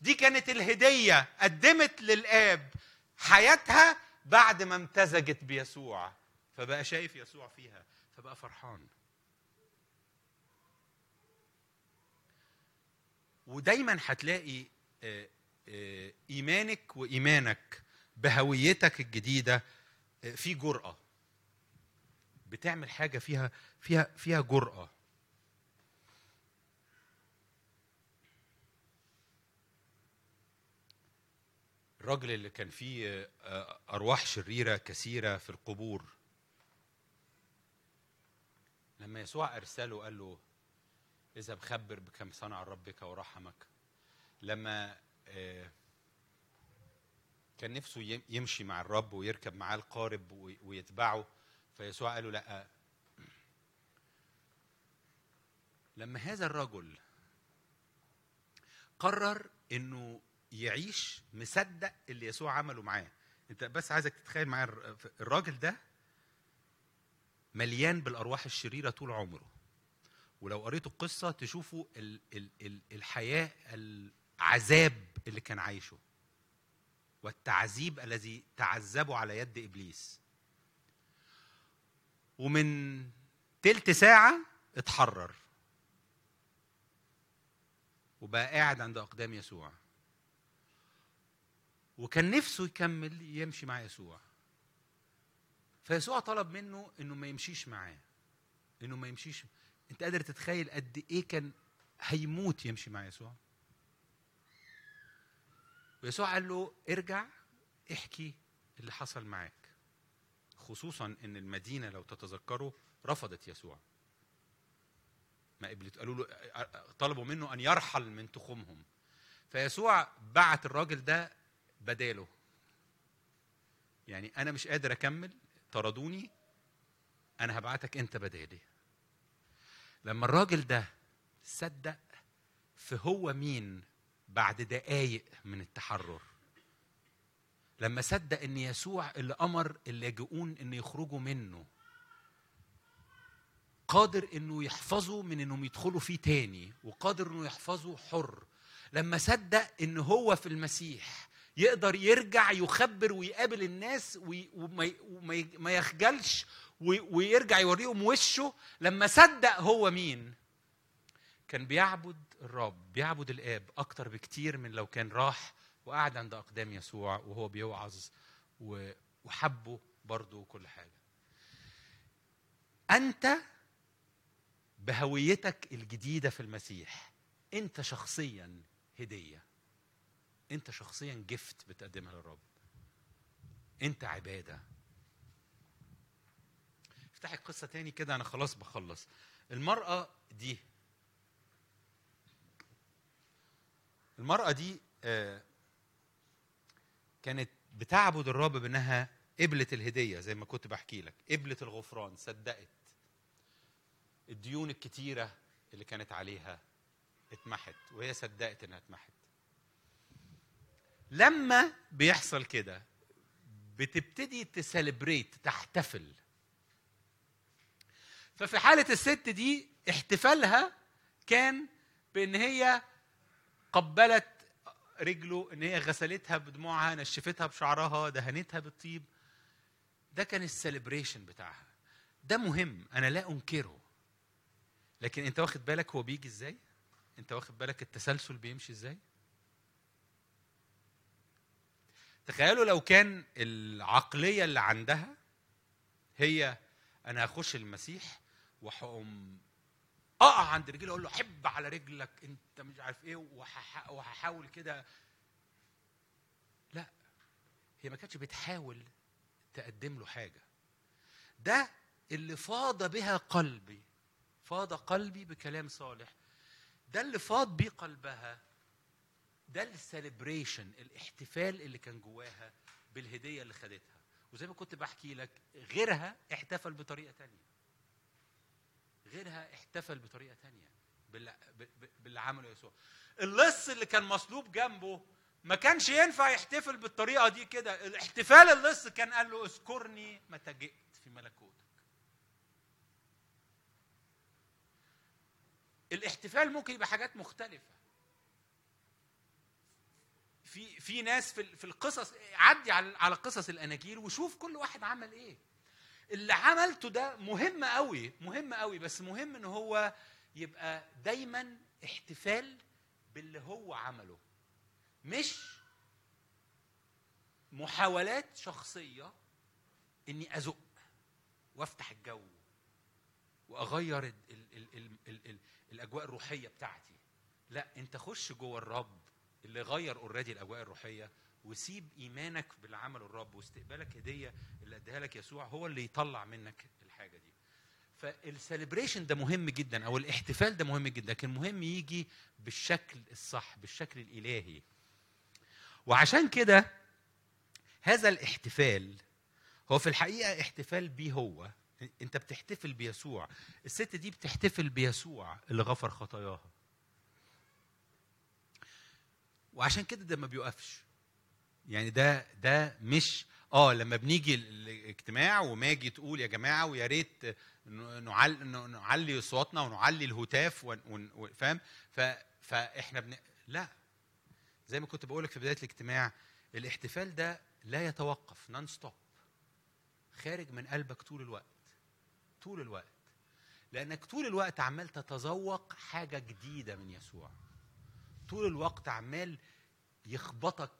دي كانت الهدية قدمت للآب حياتها بعد ما امتزجت بيسوع. فبقى شايف يسوع فيها فبقى فرحان. ودايما هتلاقي آه، آه، إيمانك وإيمانك بهويتك الجديدة في جرأة. بتعمل حاجة فيها فيها فيها جرأة. الراجل اللي كان فيه آه، أرواح شريرة كثيرة في القبور لما يسوع أرسله قال له اذهب خبر بكم صنع ربك ورحمك. لما آه، كان نفسه يم- يمشي مع الرب ويركب معاه القارب وي- ويتبعه. فيسوع قال له لا. لما هذا الرجل قرر إنه يعيش مصدق اللي يسوع عمله معاه. أنت بس عايزك تتخيل معايا الر- الراجل ده مليان بالأرواح الشريرة طول عمره. ولو قريتوا القصة تشوفوا ال ال ال الحياة العذاب اللي كان عايشه. والتعذيب الذي تعذبه على يد إبليس. ومن تلت ساعة اتحرر. وبقى قاعد عند أقدام يسوع. وكان نفسه يكمل يمشي مع يسوع. فيسوع طلب منه إنه ما يمشيش معاه. إنه ما يمشيش. أنت قادر تتخيل قد إيه كان هيموت يمشي مع يسوع؟ ويسوع قال له ارجع احكي اللي حصل معاك. خصوصا إن المدينة لو تتذكروا رفضت يسوع. ما قبلت قالوا له طلبوا منه أن يرحل من تخومهم فيسوع بعت الراجل ده بداله. يعني أنا مش قادر أكمل طردوني أنا هبعتك أنت بدالي. لما الراجل ده صدق في هو مين؟ بعد دقايق من التحرر. لما صدق إن يسوع اللي أمر اللاجئون ان يخرجوا منه قادر إنه يحفظه من إنهم يدخلوا فيه تاني وقادر إنه يحفظه حر. لما صدق إن هو في المسيح يقدر يرجع يخبر ويقابل الناس وما يخجلش وي- ويرجع يوريهم وشه لما صدق هو مين؟ كان بيعبد الرب بيعبد الآب أكتر بكتير من لو كان راح وقعد عند أقدام يسوع وهو بيوعظ وحبه برضه وكل حاجة. أنت بهويتك الجديدة في المسيح أنت شخصيا هدية أنت شخصيا جفت بتقدمها للرب أنت عبادة. افتحي القصة تاني كده أنا خلاص بخلص. المرأة دي المرأة دي آه، كانت بتعبد الرب بأنها قبلت الهدية زي ما كنت بحكي لك قبلت الغفران صدقت. الديون الكتيرة اللي كانت عليها اتمحت وهي صدقت إنها اتمحت. لما بيحصل كده بتبتدي تسليبريت تحتفل. ففي حالة الست دي احتفالها كان بأن هي قبلت رجله إن هي غسلتها بدموعها نشفتها بشعرها دهنتها بالطيب. ده كان السليبريشن بتاعها. ده مهم أنا لا أنكره. لكن أنت واخد بالك هو بيجي إزاي؟ أنت واخد بالك التسلسل بيمشي إزاي؟ تخيلوا لو كان العقلية اللي عندها هي أنا هخش المسيح وهقوم اقع عند رجلي أقول له حب على رجلك انت مش عارف إيه وهح- وهحاول كده. لا هي ما كانتش بتحاول تقدم له حاجة. ده اللي فاض بها قلبي فاض قلبي بكلام صالح. ده اللي فاض بيه قلبها. ده السليبريشن الاحتفال اللي كان جواها بالهدية اللي خدتها. وزي ما كنت بحكي لك غيرها احتفل بطريقة تانية. غيرها احتفل بطريقة تانية باللي, عمله يسوع. اللص اللي كان مصلوب جنبه ما كانش ينفع يحتفل بالطريقة دي كده. الاحتفال اللص كان قال له اذكرني متى جئت في ملكوتك. الاحتفال ممكن يبقى حاجات مختلفة. في في ناس في في القصص عدي على على قصص الأناجيل وشوف كل واحد عمل إيه. اللي عملته ده مهم قوي مهم قوي بس مهم إن هو يبقى دايما احتفال باللي هو عمله. مش محاولات شخصية إني أزق وأفتح الجو وأغير ال ال ال ال ال ال الأجواء الروحية بتاعتي. لا أنت خش جوه الرب اللي غير already الأجواء الروحية وسيب إيمانك باللي عمله الرب واستقبالك هدية اللي اداها لك يسوع هو اللي يطلع منك الحاجة دي. فال celebration ده مهم جدا أو الاحتفال ده مهم جدا لكن مهم يجي بالشكل الصح بالشكل الإلهي. وعشان كده هذا الاحتفال هو في الحقيقة احتفال بيه هو. أنت بتحتفل بيسوع. الست دي بتحتفل بيسوع اللي غفر خطاياها. وعشان كده ده ما بيوقفش. يعني ده ده مش آه لما بنيجي الاجتماع وماجي تقول يا جماعة ويا ريت نعلي, نعلي اصواتنا ونعلي الهتاف فاهم؟ فإحنا بن... لا. زي ما كنت بقول لك في بداية الاجتماع الاحتفال ده لا يتوقف non-stop خارج من قلبك طول الوقت طول الوقت. لأنك طول الوقت عمال تتذوق حاجة جديدة من يسوع. طول الوقت عمال يخبطك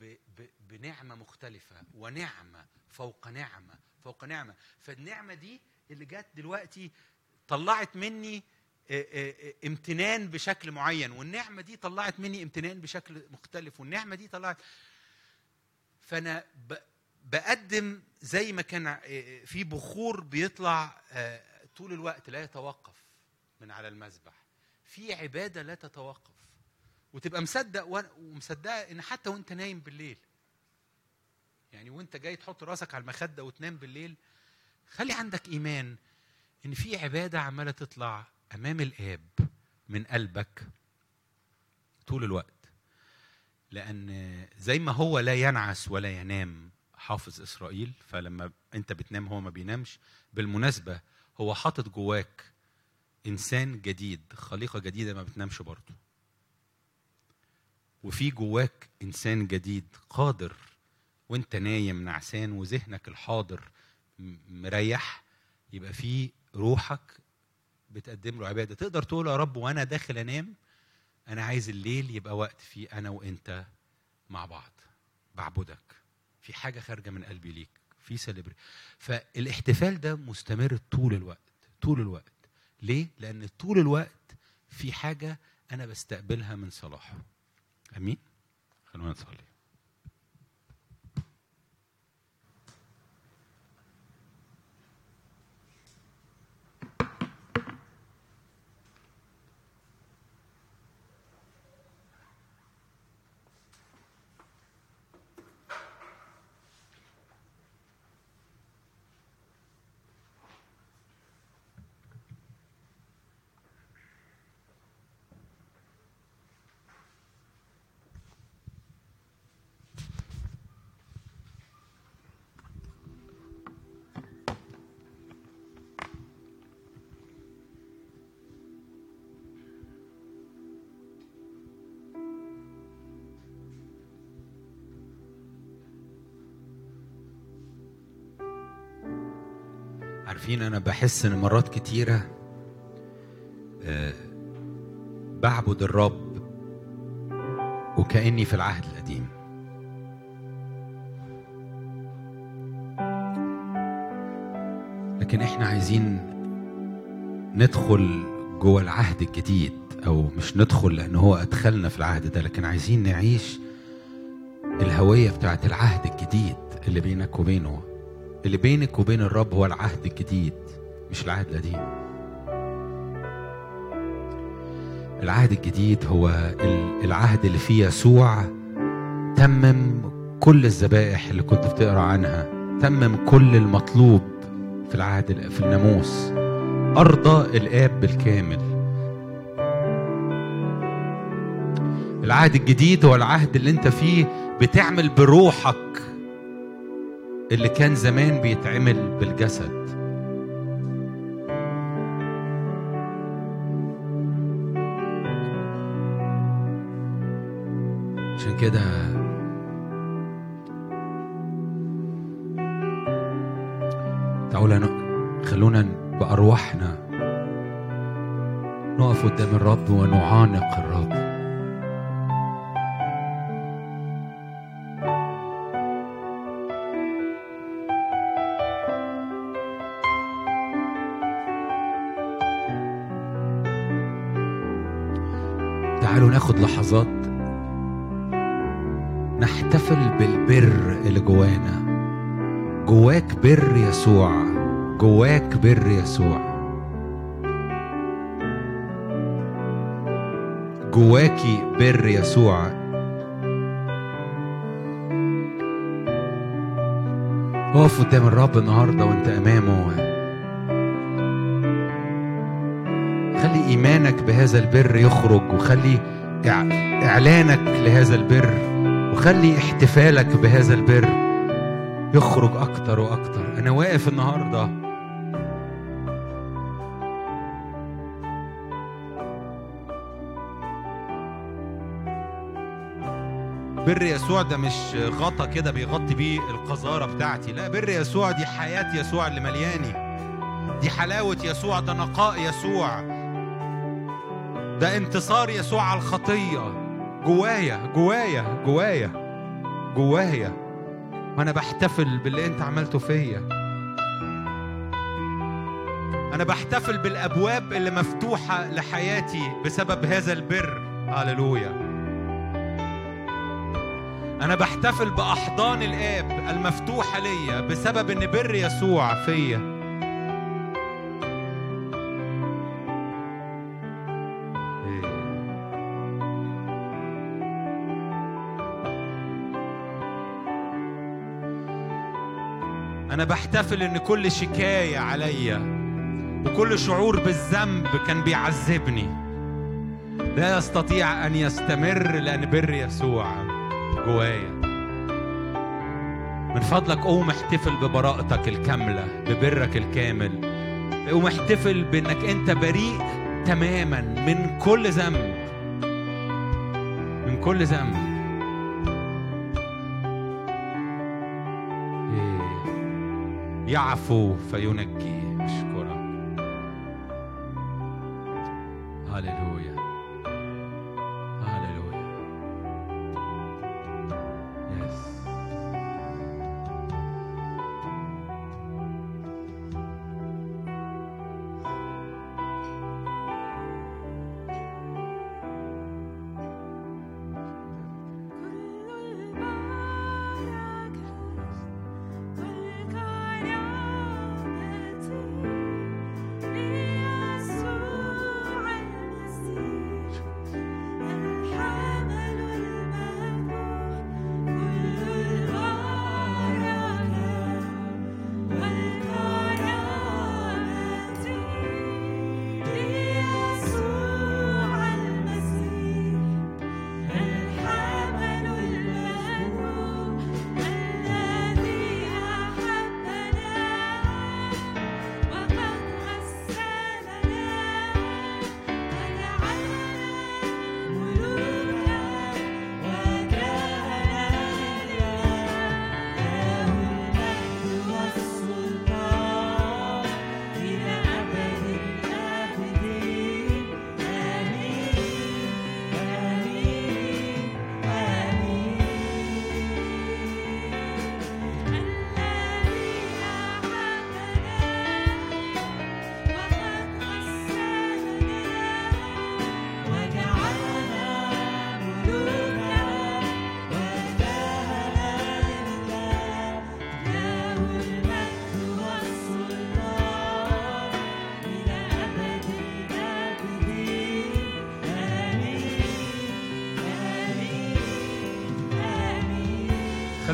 ب ب بنعمة مختلفة ونعمة فوق نعمة فوق نعمة. فالنعمة دي اللي جت دلوقتي طلعت مني امتنان بشكل معين. والنعمة دي طلعت مني امتنان بشكل مختلف. والنعمة دي طلعت فأنا بقدم زي ما كان في بخور بيطلع طول الوقت لا يتوقف من على المذبح. في عبادة لا تتوقف. وتبقى مصدق ومصدقة إن حتى وأنت نايم بالليل. يعني وأنت جاي تحط راسك على المخدة وتنام بالليل خلي عندك إيمان إن في عبادة عمالة تطلع أمام الآب من قلبك طول الوقت. لأن زي ما هو لا ينعس ولا ينام حافظ إسرائيل فلما أنت بتنام هو ما بينامش. بالمناسبة هو حاطط جواك إنسان جديد خليقة جديدة ما بتنامش برضه. وفي جواك إنسان جديد قادر وأنت نايم نعسان وذهنك الحاضر مريح يبقى في روحك بتقدم له عبادة. تقدر تقول يا رب وأنا داخل أنام أنا عايز الليل يبقى وقت فيه أنا وأنت مع بعض بعبدك. في حاجة خارجة من قلبي ليك في سليبري فالاحتفال ده مستمر طول الوقت طول الوقت. ليه؟ لأن طول الوقت في حاجة أنا بستقبلها من صلاحه. امين خلونا نصلي عارفين أنا بحس إن مرات كتيرة أه بعبد الرب وكأني في العهد القديم. لكن إحنا عايزين ندخل جوه العهد الجديد أو مش ندخل لأن هو أدخلنا في العهد ده لكن عايزين نعيش الهوية بتاعت العهد الجديد اللي بينك وبينه. اللي بينك وبين الرب هو العهد الجديد مش العهد القديم. العهد الجديد هو العهد اللي فيه يسوع تمم كل الذبائح اللي كنت بتقرأ عنها تمم كل المطلوب في العهد في الناموس أرضى الآب بالكامل. العهد الجديد هو العهد اللي أنت فيه بتعمل بروحك اللي كان زمان بيتعمل بالجسد. عشان كده تعالوا خلونا بأرواحنا. نقف قدام الرب ونعانق الرب. نحتفل بالبر اللي جوانا. جواك بر يسوع. جواك بر يسوع. جواكي بر يسوع. اقف قدام الرب النهارده وانت أمامه. خلي إيمانك بهذا البر يخرج وخلي إعلانك لهذا البر. وخلي احتفالك بهذا البر يخرج أكتر وأكتر. أنا واقف النهارده. بر يسوع ده مش غطا كده بيغطي بيه القذارة بتاعتي. لا بر يسوع دي حياة يسوع اللي ملياني دي حلاوة يسوع ده نقاء يسوع. ده انتصار يسوع على الخطية. جوايا جوايا جوايا جوايا. وأنا بحتفل باللي أنت عملته فيا. أنا بحتفل بالأبواب اللي مفتوحة لحياتي بسبب هذا البر. هللويا. أنا بحتفل بأحضان الآب المفتوحة ليا بسبب إن بر يسوع فيا. أنا بحتفل إن كل شكاية عليا وكل شعور بالذنب كان بيعذبني. لا يستطيع أن يستمر لأن بر يسوع جوايا. من فضلك قوم احتفل ببراءتك الكاملة ببرك الكامل. قوم احتفل بإنك أنت بريء تماما من كل ذنب. من كل ذنب. يعفو فينجي.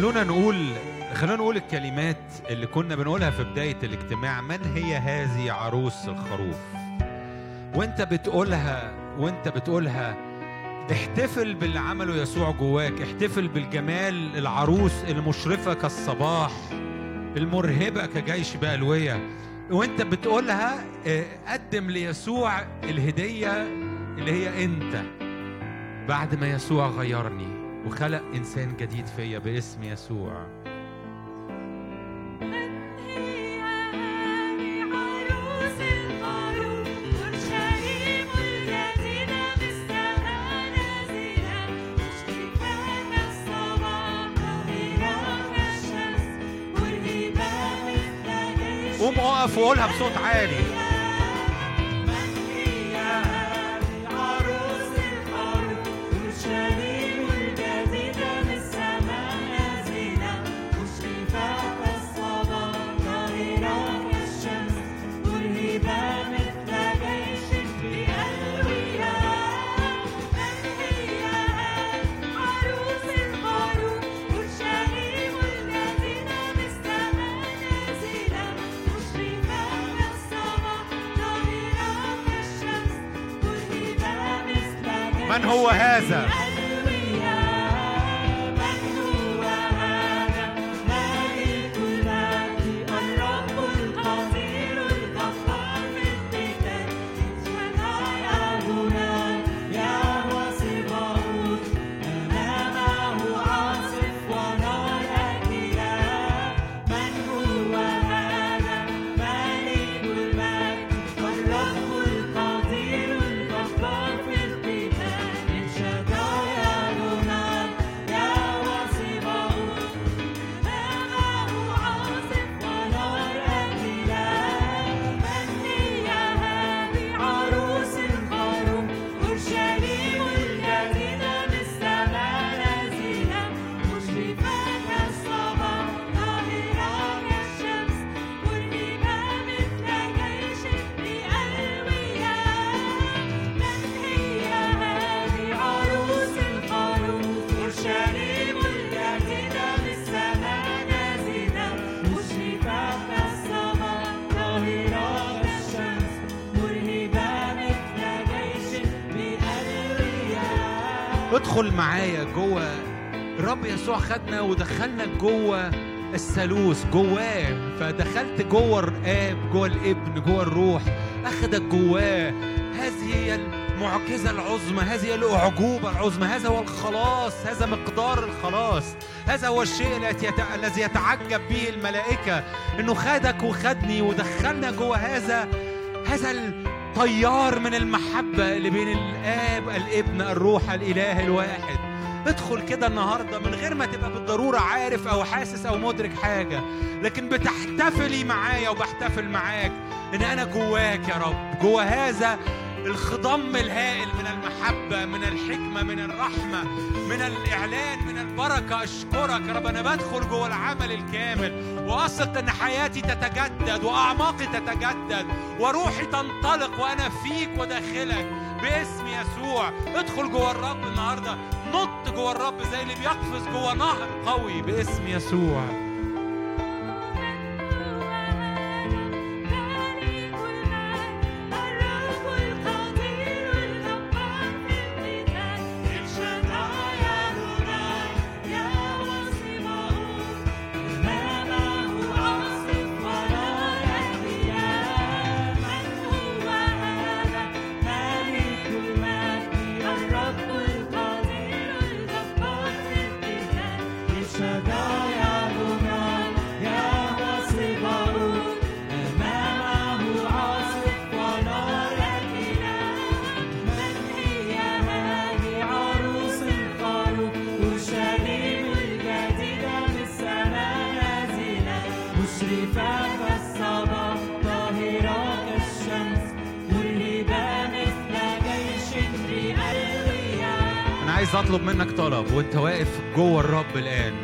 خلونا نقول خلونا نقول الكلمات اللي كنا بنقولها في بداية الاجتماع. من هي هذه عروس الخروف؟ وانت بتقولها وانت بتقولها احتفل باللي عمله يسوع جواك. احتفل بالجمال العروس المشرفة كالصباح المرهبة كجيش بألوية. وانت بتقولها آه، قدم ليسوع الهدية اللي هي انت بعد ما يسوع غيرني. وخلق إنسان جديد فيا باسم يسوع. قوم وقولها بصوت عالي. ادخل معايا جوه. الرب يسوع خدنا ودخلنا جوه الثالوث جواه. فدخلت جوه الآب جوه الابن جوه الروح. اخدك جواه. هذه هي المعجزة العظمى هذه هي الأعجوبة العظمى. هذا هو الخلاص هذا مقدار الخلاص. هذا هو الشيء الذي يتعجب به الملائكة. إنه خدك وخدني ودخلنا جوه هذا هذا الطيار من المحبة اللي بين الآب الابن الروح الإله الواحد. ادخل كده النهاردة من غير ما تبقى بالضرورة عارف أو حاسس أو مدرك حاجة لكن بتحتفلي معايا وبحتفل معاك إن أنا جواك يا رب. جوا هذا الخضم الهائل من المحبة من الحكمة من الرحمة من الإعلان من البركة. أشكرك يا رب أنا بدخل جوه العمل الكامل. وأثق إن حياتي تتجدد وأعماقي تتجدد وروحي تنطلق وأنا فيك وداخلك باسم يسوع. ادخل جوه الرب النهارده. نط جوه الرب زي اللي بيقفز جوه نهر قوي باسم يسوع. عايز أطلب منك طلب وأنت واقف جوه الرب الآن.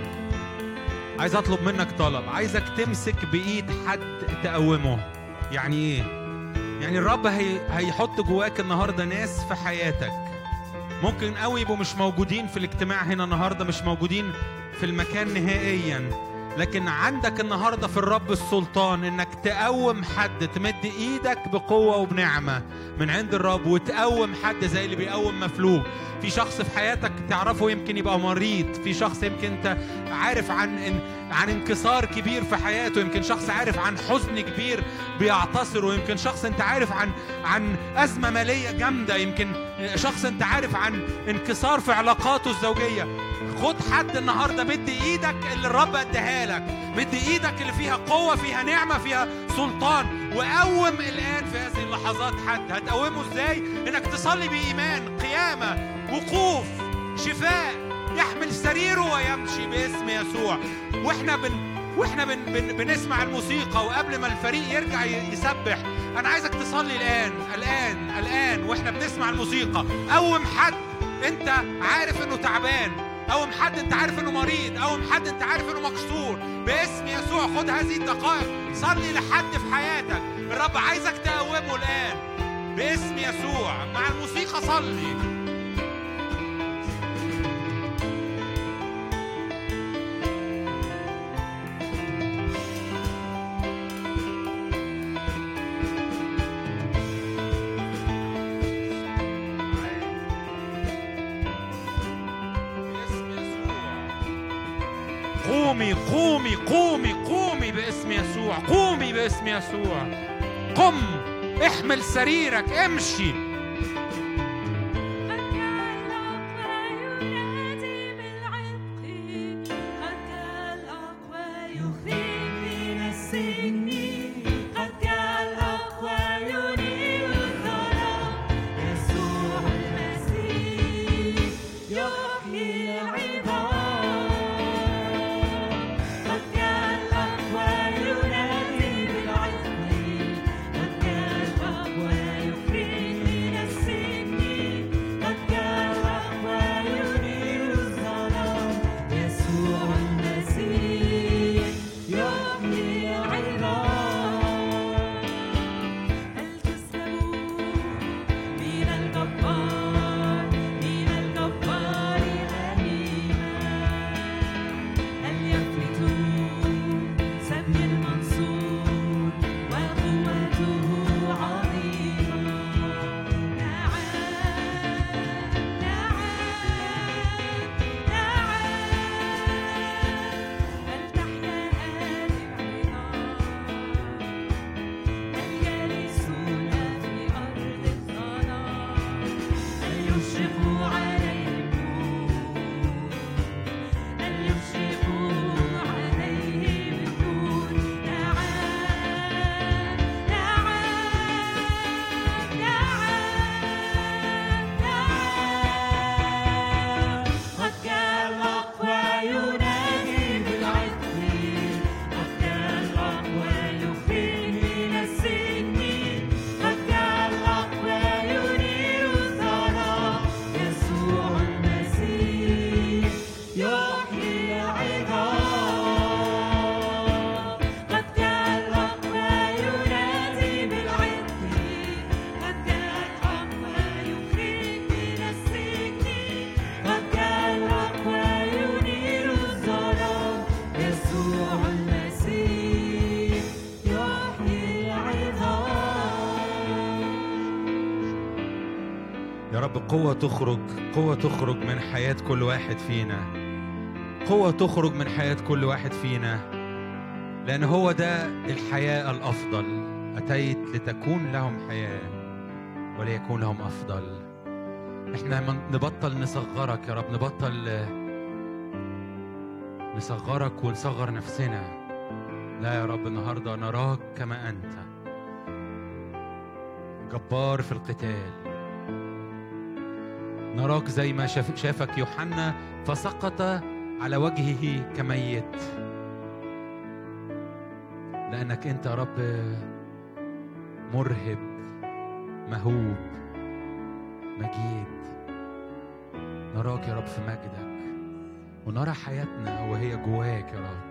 عايز أطلب منك طلب عايزك تمسك بإيد حد تقومه. يعني إيه؟ يعني الرب هي... هيحط جواك النهارده ناس في حياتك. ممكن قوي يبقوا مش موجودين في الاجتماع هنا النهارده مش موجودين في المكان نهائيا. لكن عندك النهارده في الرب السلطان إنك تقوم حد تمد إيدك بقوة وبنعمة من عند الرب وتقوم حد زي اللي بيقوم مفلوج في شخص في حياتك تعرفه يمكن يبقى مريض في شخص يمكن أنت عارف عن إن عن انكسار كبير في حياته يمكن شخص عارف عن حزن كبير بيعتصر ويمكن شخص أنت عارف عن عن أزمة مالية جامدة يمكن شخص أنت عارف عن انكسار في علاقاته الزوجية. خد حد النهارده مد إيدك اللي الرب اداها لك. مد إيدك اللي فيها قوة فيها نعمة فيها سلطان. وقوم الآن في هذه اللحظات حد. هتقومه إزاي؟ إنك تصلي بإيمان قيامة وقوف شفاء. يحمل سريره ويمشي باسم يسوع. وإحنا بن وإحنا بن بن بنسمع الموسيقى وقبل ما الفريق يرجع يسبح أنا عايزك تصلي الآن الآن الآن. وإحنا بنسمع الموسيقى. قوم حد. أنت عارف إنه تعبان. قوم حد أنت عارف إنه مريض قوم حد أنت عارف إنه مكسور. باسم يسوع خد هذه الدقائق. صلي لحد في حياتك. الرب عايزك تقومه الآن. باسم يسوع. مع الموسيقى صلي. باسم يسوع. قم احمل سريرك امشي. قوة تخرج قوة تخرج من حياة كل واحد فينا. قوة تخرج من حياة كل واحد فينا. لأن هو ده الحياة الأفضل. أتيت لتكون لهم حياة وليكون لهم أفضل. إحنا نبطل نصغرك يا رب نبطل نصغرك ونصغر نفسنا. لا يا رب النهارده نراك كما أنت. جبار في القتال. نراك زي ما شاف شافك يوحنا فسقط على وجهه كميت. لأنك أنت يا رب مرهب مهوب مجيد. نراك يا رب في مجدك ونرى حياتنا وهي جواك يا رب.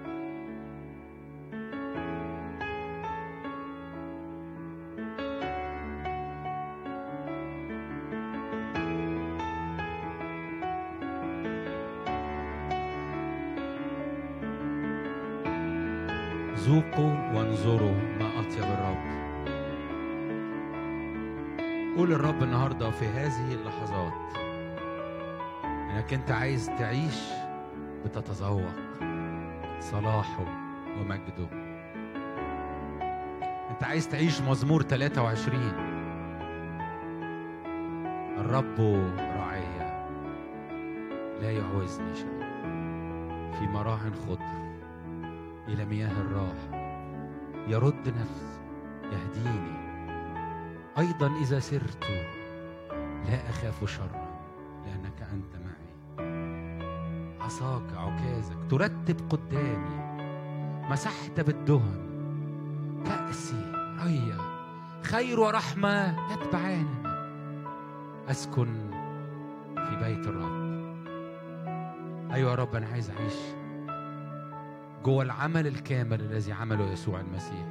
ذوقوا وانظروا ما أطيب الرب. قول الرب النهاردة في هذه اللحظات إنك أنت عايز تعيش بتتذوق صلاحه ومجده. أنت عايز تعيش مزمور 23 الرب راعية لا يعوزني شيء. في مراع خضر. إلى مياه الراحة يرد نفسي يهديني. أيضا إذا سرت لا أخاف شرا لأنك أنت معي. عصاك عكازك ترتب قدامي. مسحت بالدهن. كأسي ريا خير ورحمة يتبعانني. أسكن في بيت الرب. أيوة يا رب أنا عايز أعيش جوه العمل الكامل الذي عمله يسوع المسيح.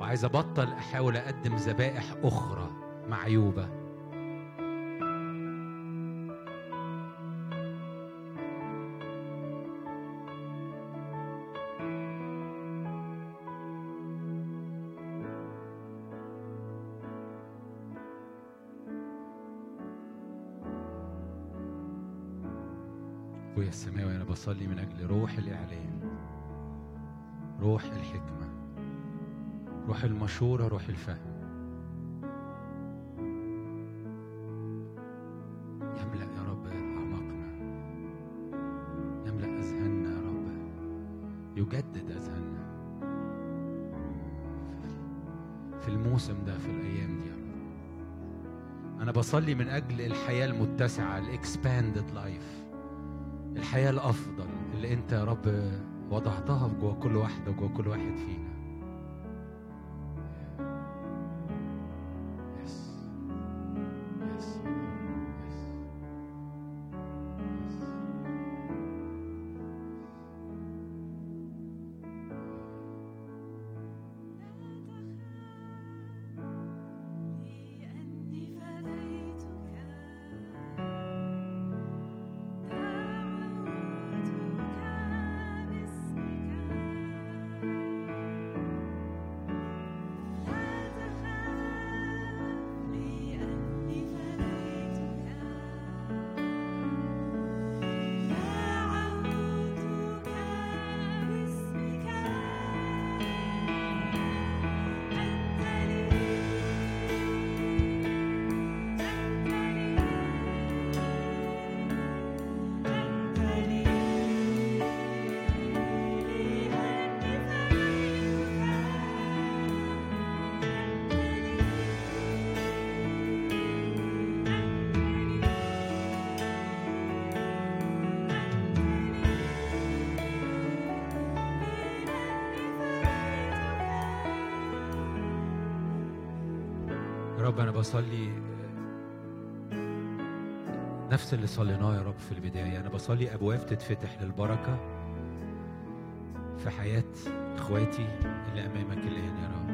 وعايز أبطل أحاول أقدم ذبائح أخرى معيوبة. أبويا السماوي أنا بصلي من أجل روح الإعلان روح الحكمة روح المشورة روح الفهم. يملأ يا رب أعماقنا. يملأ أذهاننا يا رب. يجدد أذهاننا. في الموسم ده في الأيام دي يا رب. أنا بصلي من أجل الحياة المتسعة ال expanded life الحياة الأفضل اللي أنت يا رب وضعتها جوه كل واحدة وجوه كل واحد فينا. اللي صليناه يا رب في البداية. أنا بصلي أبواب تتفتح للبركة في حياة إخواتي اللي أمامك الآن يا رب.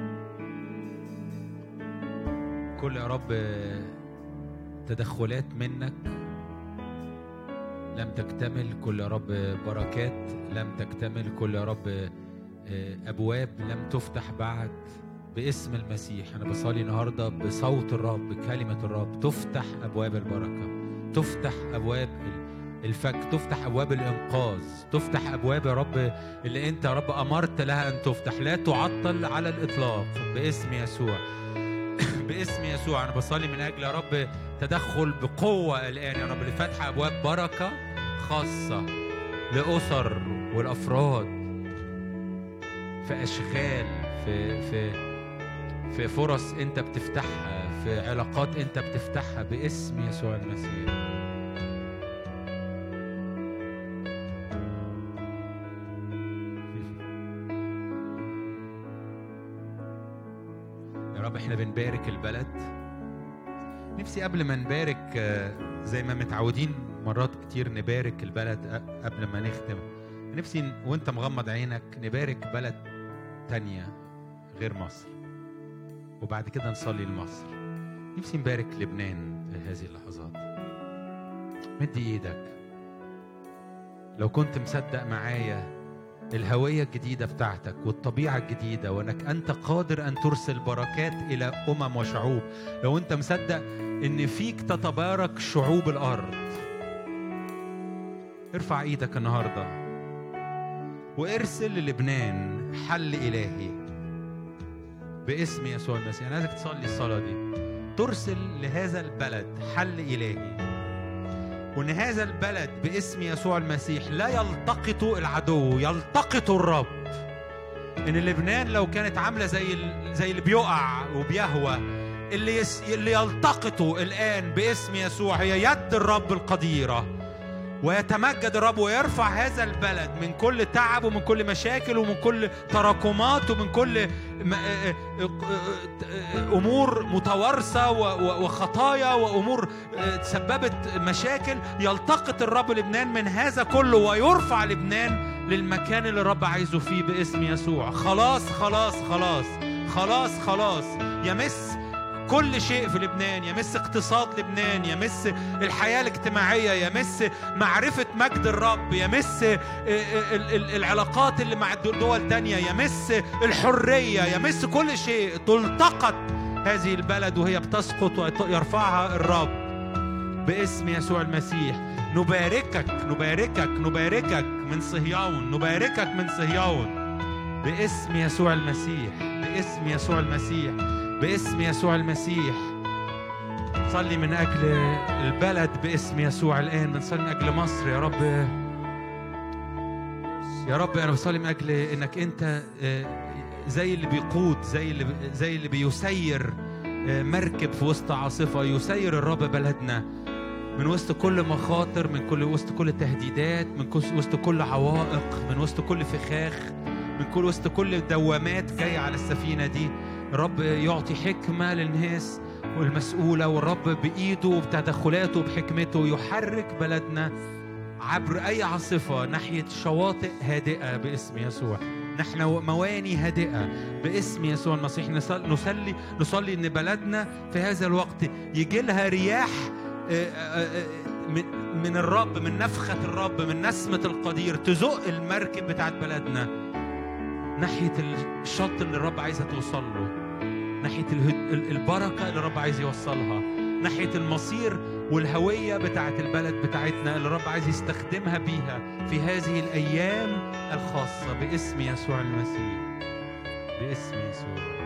كل يا رب تدخلات منك لم تكتمل. كل يا رب بركات لم تكتمل. كل يا رب أبواب لم تفتح بعد باسم المسيح. أنا بصلي النهاردة بصوت الرب بكلمة الرب تفتح أبواب البركة. تفتح أبواب الفك تفتح أبواب الإنقاذ تفتح أبواب يا رب اللي أنت يا رب أمرت لها أن تفتح. لا تعطل على الإطلاق باسم يسوع. <coughs> باسم يسوع أنا بصلي من أجل يا رب تدخل بقوة الآن يا رب لفتح أبواب بركة خاصة لأسر والأفراد في أشغال في في في فرص أنت بتفتحها في علاقات أنت بتفتحها باسم يسوع المسيح. بنبارك البلد. نفسي قبل ما نبارك آه، زي ما متعودين مرات كتير نبارك البلد أ- قبل ما نختم. نفسي وانت مغمض عينك نبارك بلد تانية غير مصر وبعد كده نصلي لمصر. نفسي نبارك لبنان في هذه اللحظات. مد إيدك. لو كنت مصدق معايا الهوية الجديدة بتاعتك والطبيعة الجديدة وإنك أنت قادر أن ترسل بركات إلى أمم وشعوب. لو أنت مصدق إن فيك تتبارك شعوب الأرض. ارفع إيدك النهارده وارسل للبنان حل إلهي باسم يسوع المسيح. أنا عايزك تصلي الصلاة دي. ترسل لهذا البلد حل إلهي. وإن هذا البلد باسم يسوع المسيح لا يلتقط العدو يلتقط الرب. إن لبنان لو كانت عاملة زي زي اللي بيقع وبيهوى اللي يس اللي يلتقطه الآن باسم يسوع هي يد الرب القديرة. ويتمجد الرب ويرفع هذا البلد من كل تعب ومن كل مشاكل ومن كل تراكمات ومن كل أمور متوارثة وخطايا وأمور تسببت مشاكل. يلتقط الرب لبنان من هذا كله ويرفع لبنان للمكان اللي الرب عايزه فيه باسم يسوع. خلاص خلاص خلاص خلاص خلاص. يمس كل شيء في لبنان. يمس اقتصاد لبنان يمس الحياة الاجتماعية يمس معرفة مجد الرب يمس ال- ال- ال- العلاقات اللي مع دول تانية يمس الحرية يمس كل شيء. تلتقط هذه البلد وهي بتسقط ويرفعها الرب باسم يسوع المسيح. نباركك نباركك نباركك من صهيون نباركك من صهيون باسم يسوع المسيح باسم يسوع المسيح. باسم يسوع المسيح. صلي من أجل البلد باسم يسوع الآن. بنصلي من أجل مصر يا رب. يا رب أنا بصلي من أجل إنك أنت آه، زي اللي بيقود زي اللي زي اللي بيسير آه، مركب في وسط عاصفة يسير الرب بلدنا. من وسط كل مخاطر من كل وسط كل تهديدات من وسط كل عوائق من وسط كل فخاخ من كل وسط كل دوامات جاية على السفينة دي. الرب يعطي حكمة للناس والمسؤولة والرب بإيده وبتدخلاته وبحكمته يحرك بلدنا عبر أي عاصفة ناحية شواطئ هادئة باسم يسوع. نحن مواني هادئة باسم يسوع المسيح. نصلي نصلي, إن بلدنا في هذا الوقت يجي لها رياح آه، آه، آه، من الرب من نفخة الرب من نسمة القدير تزق المركب بتاعت بلدنا. ناحية الشط اللي الرب عايزها توصل له. ناحية البركة اللي الرب عايز يوصلها. ناحية المصير والهوية بتاعت البلد بتاعتنا اللي الرب عايز يستخدمها بيها في هذه الأيام الخاصة باسم يسوع المسيح. باسم يسوع.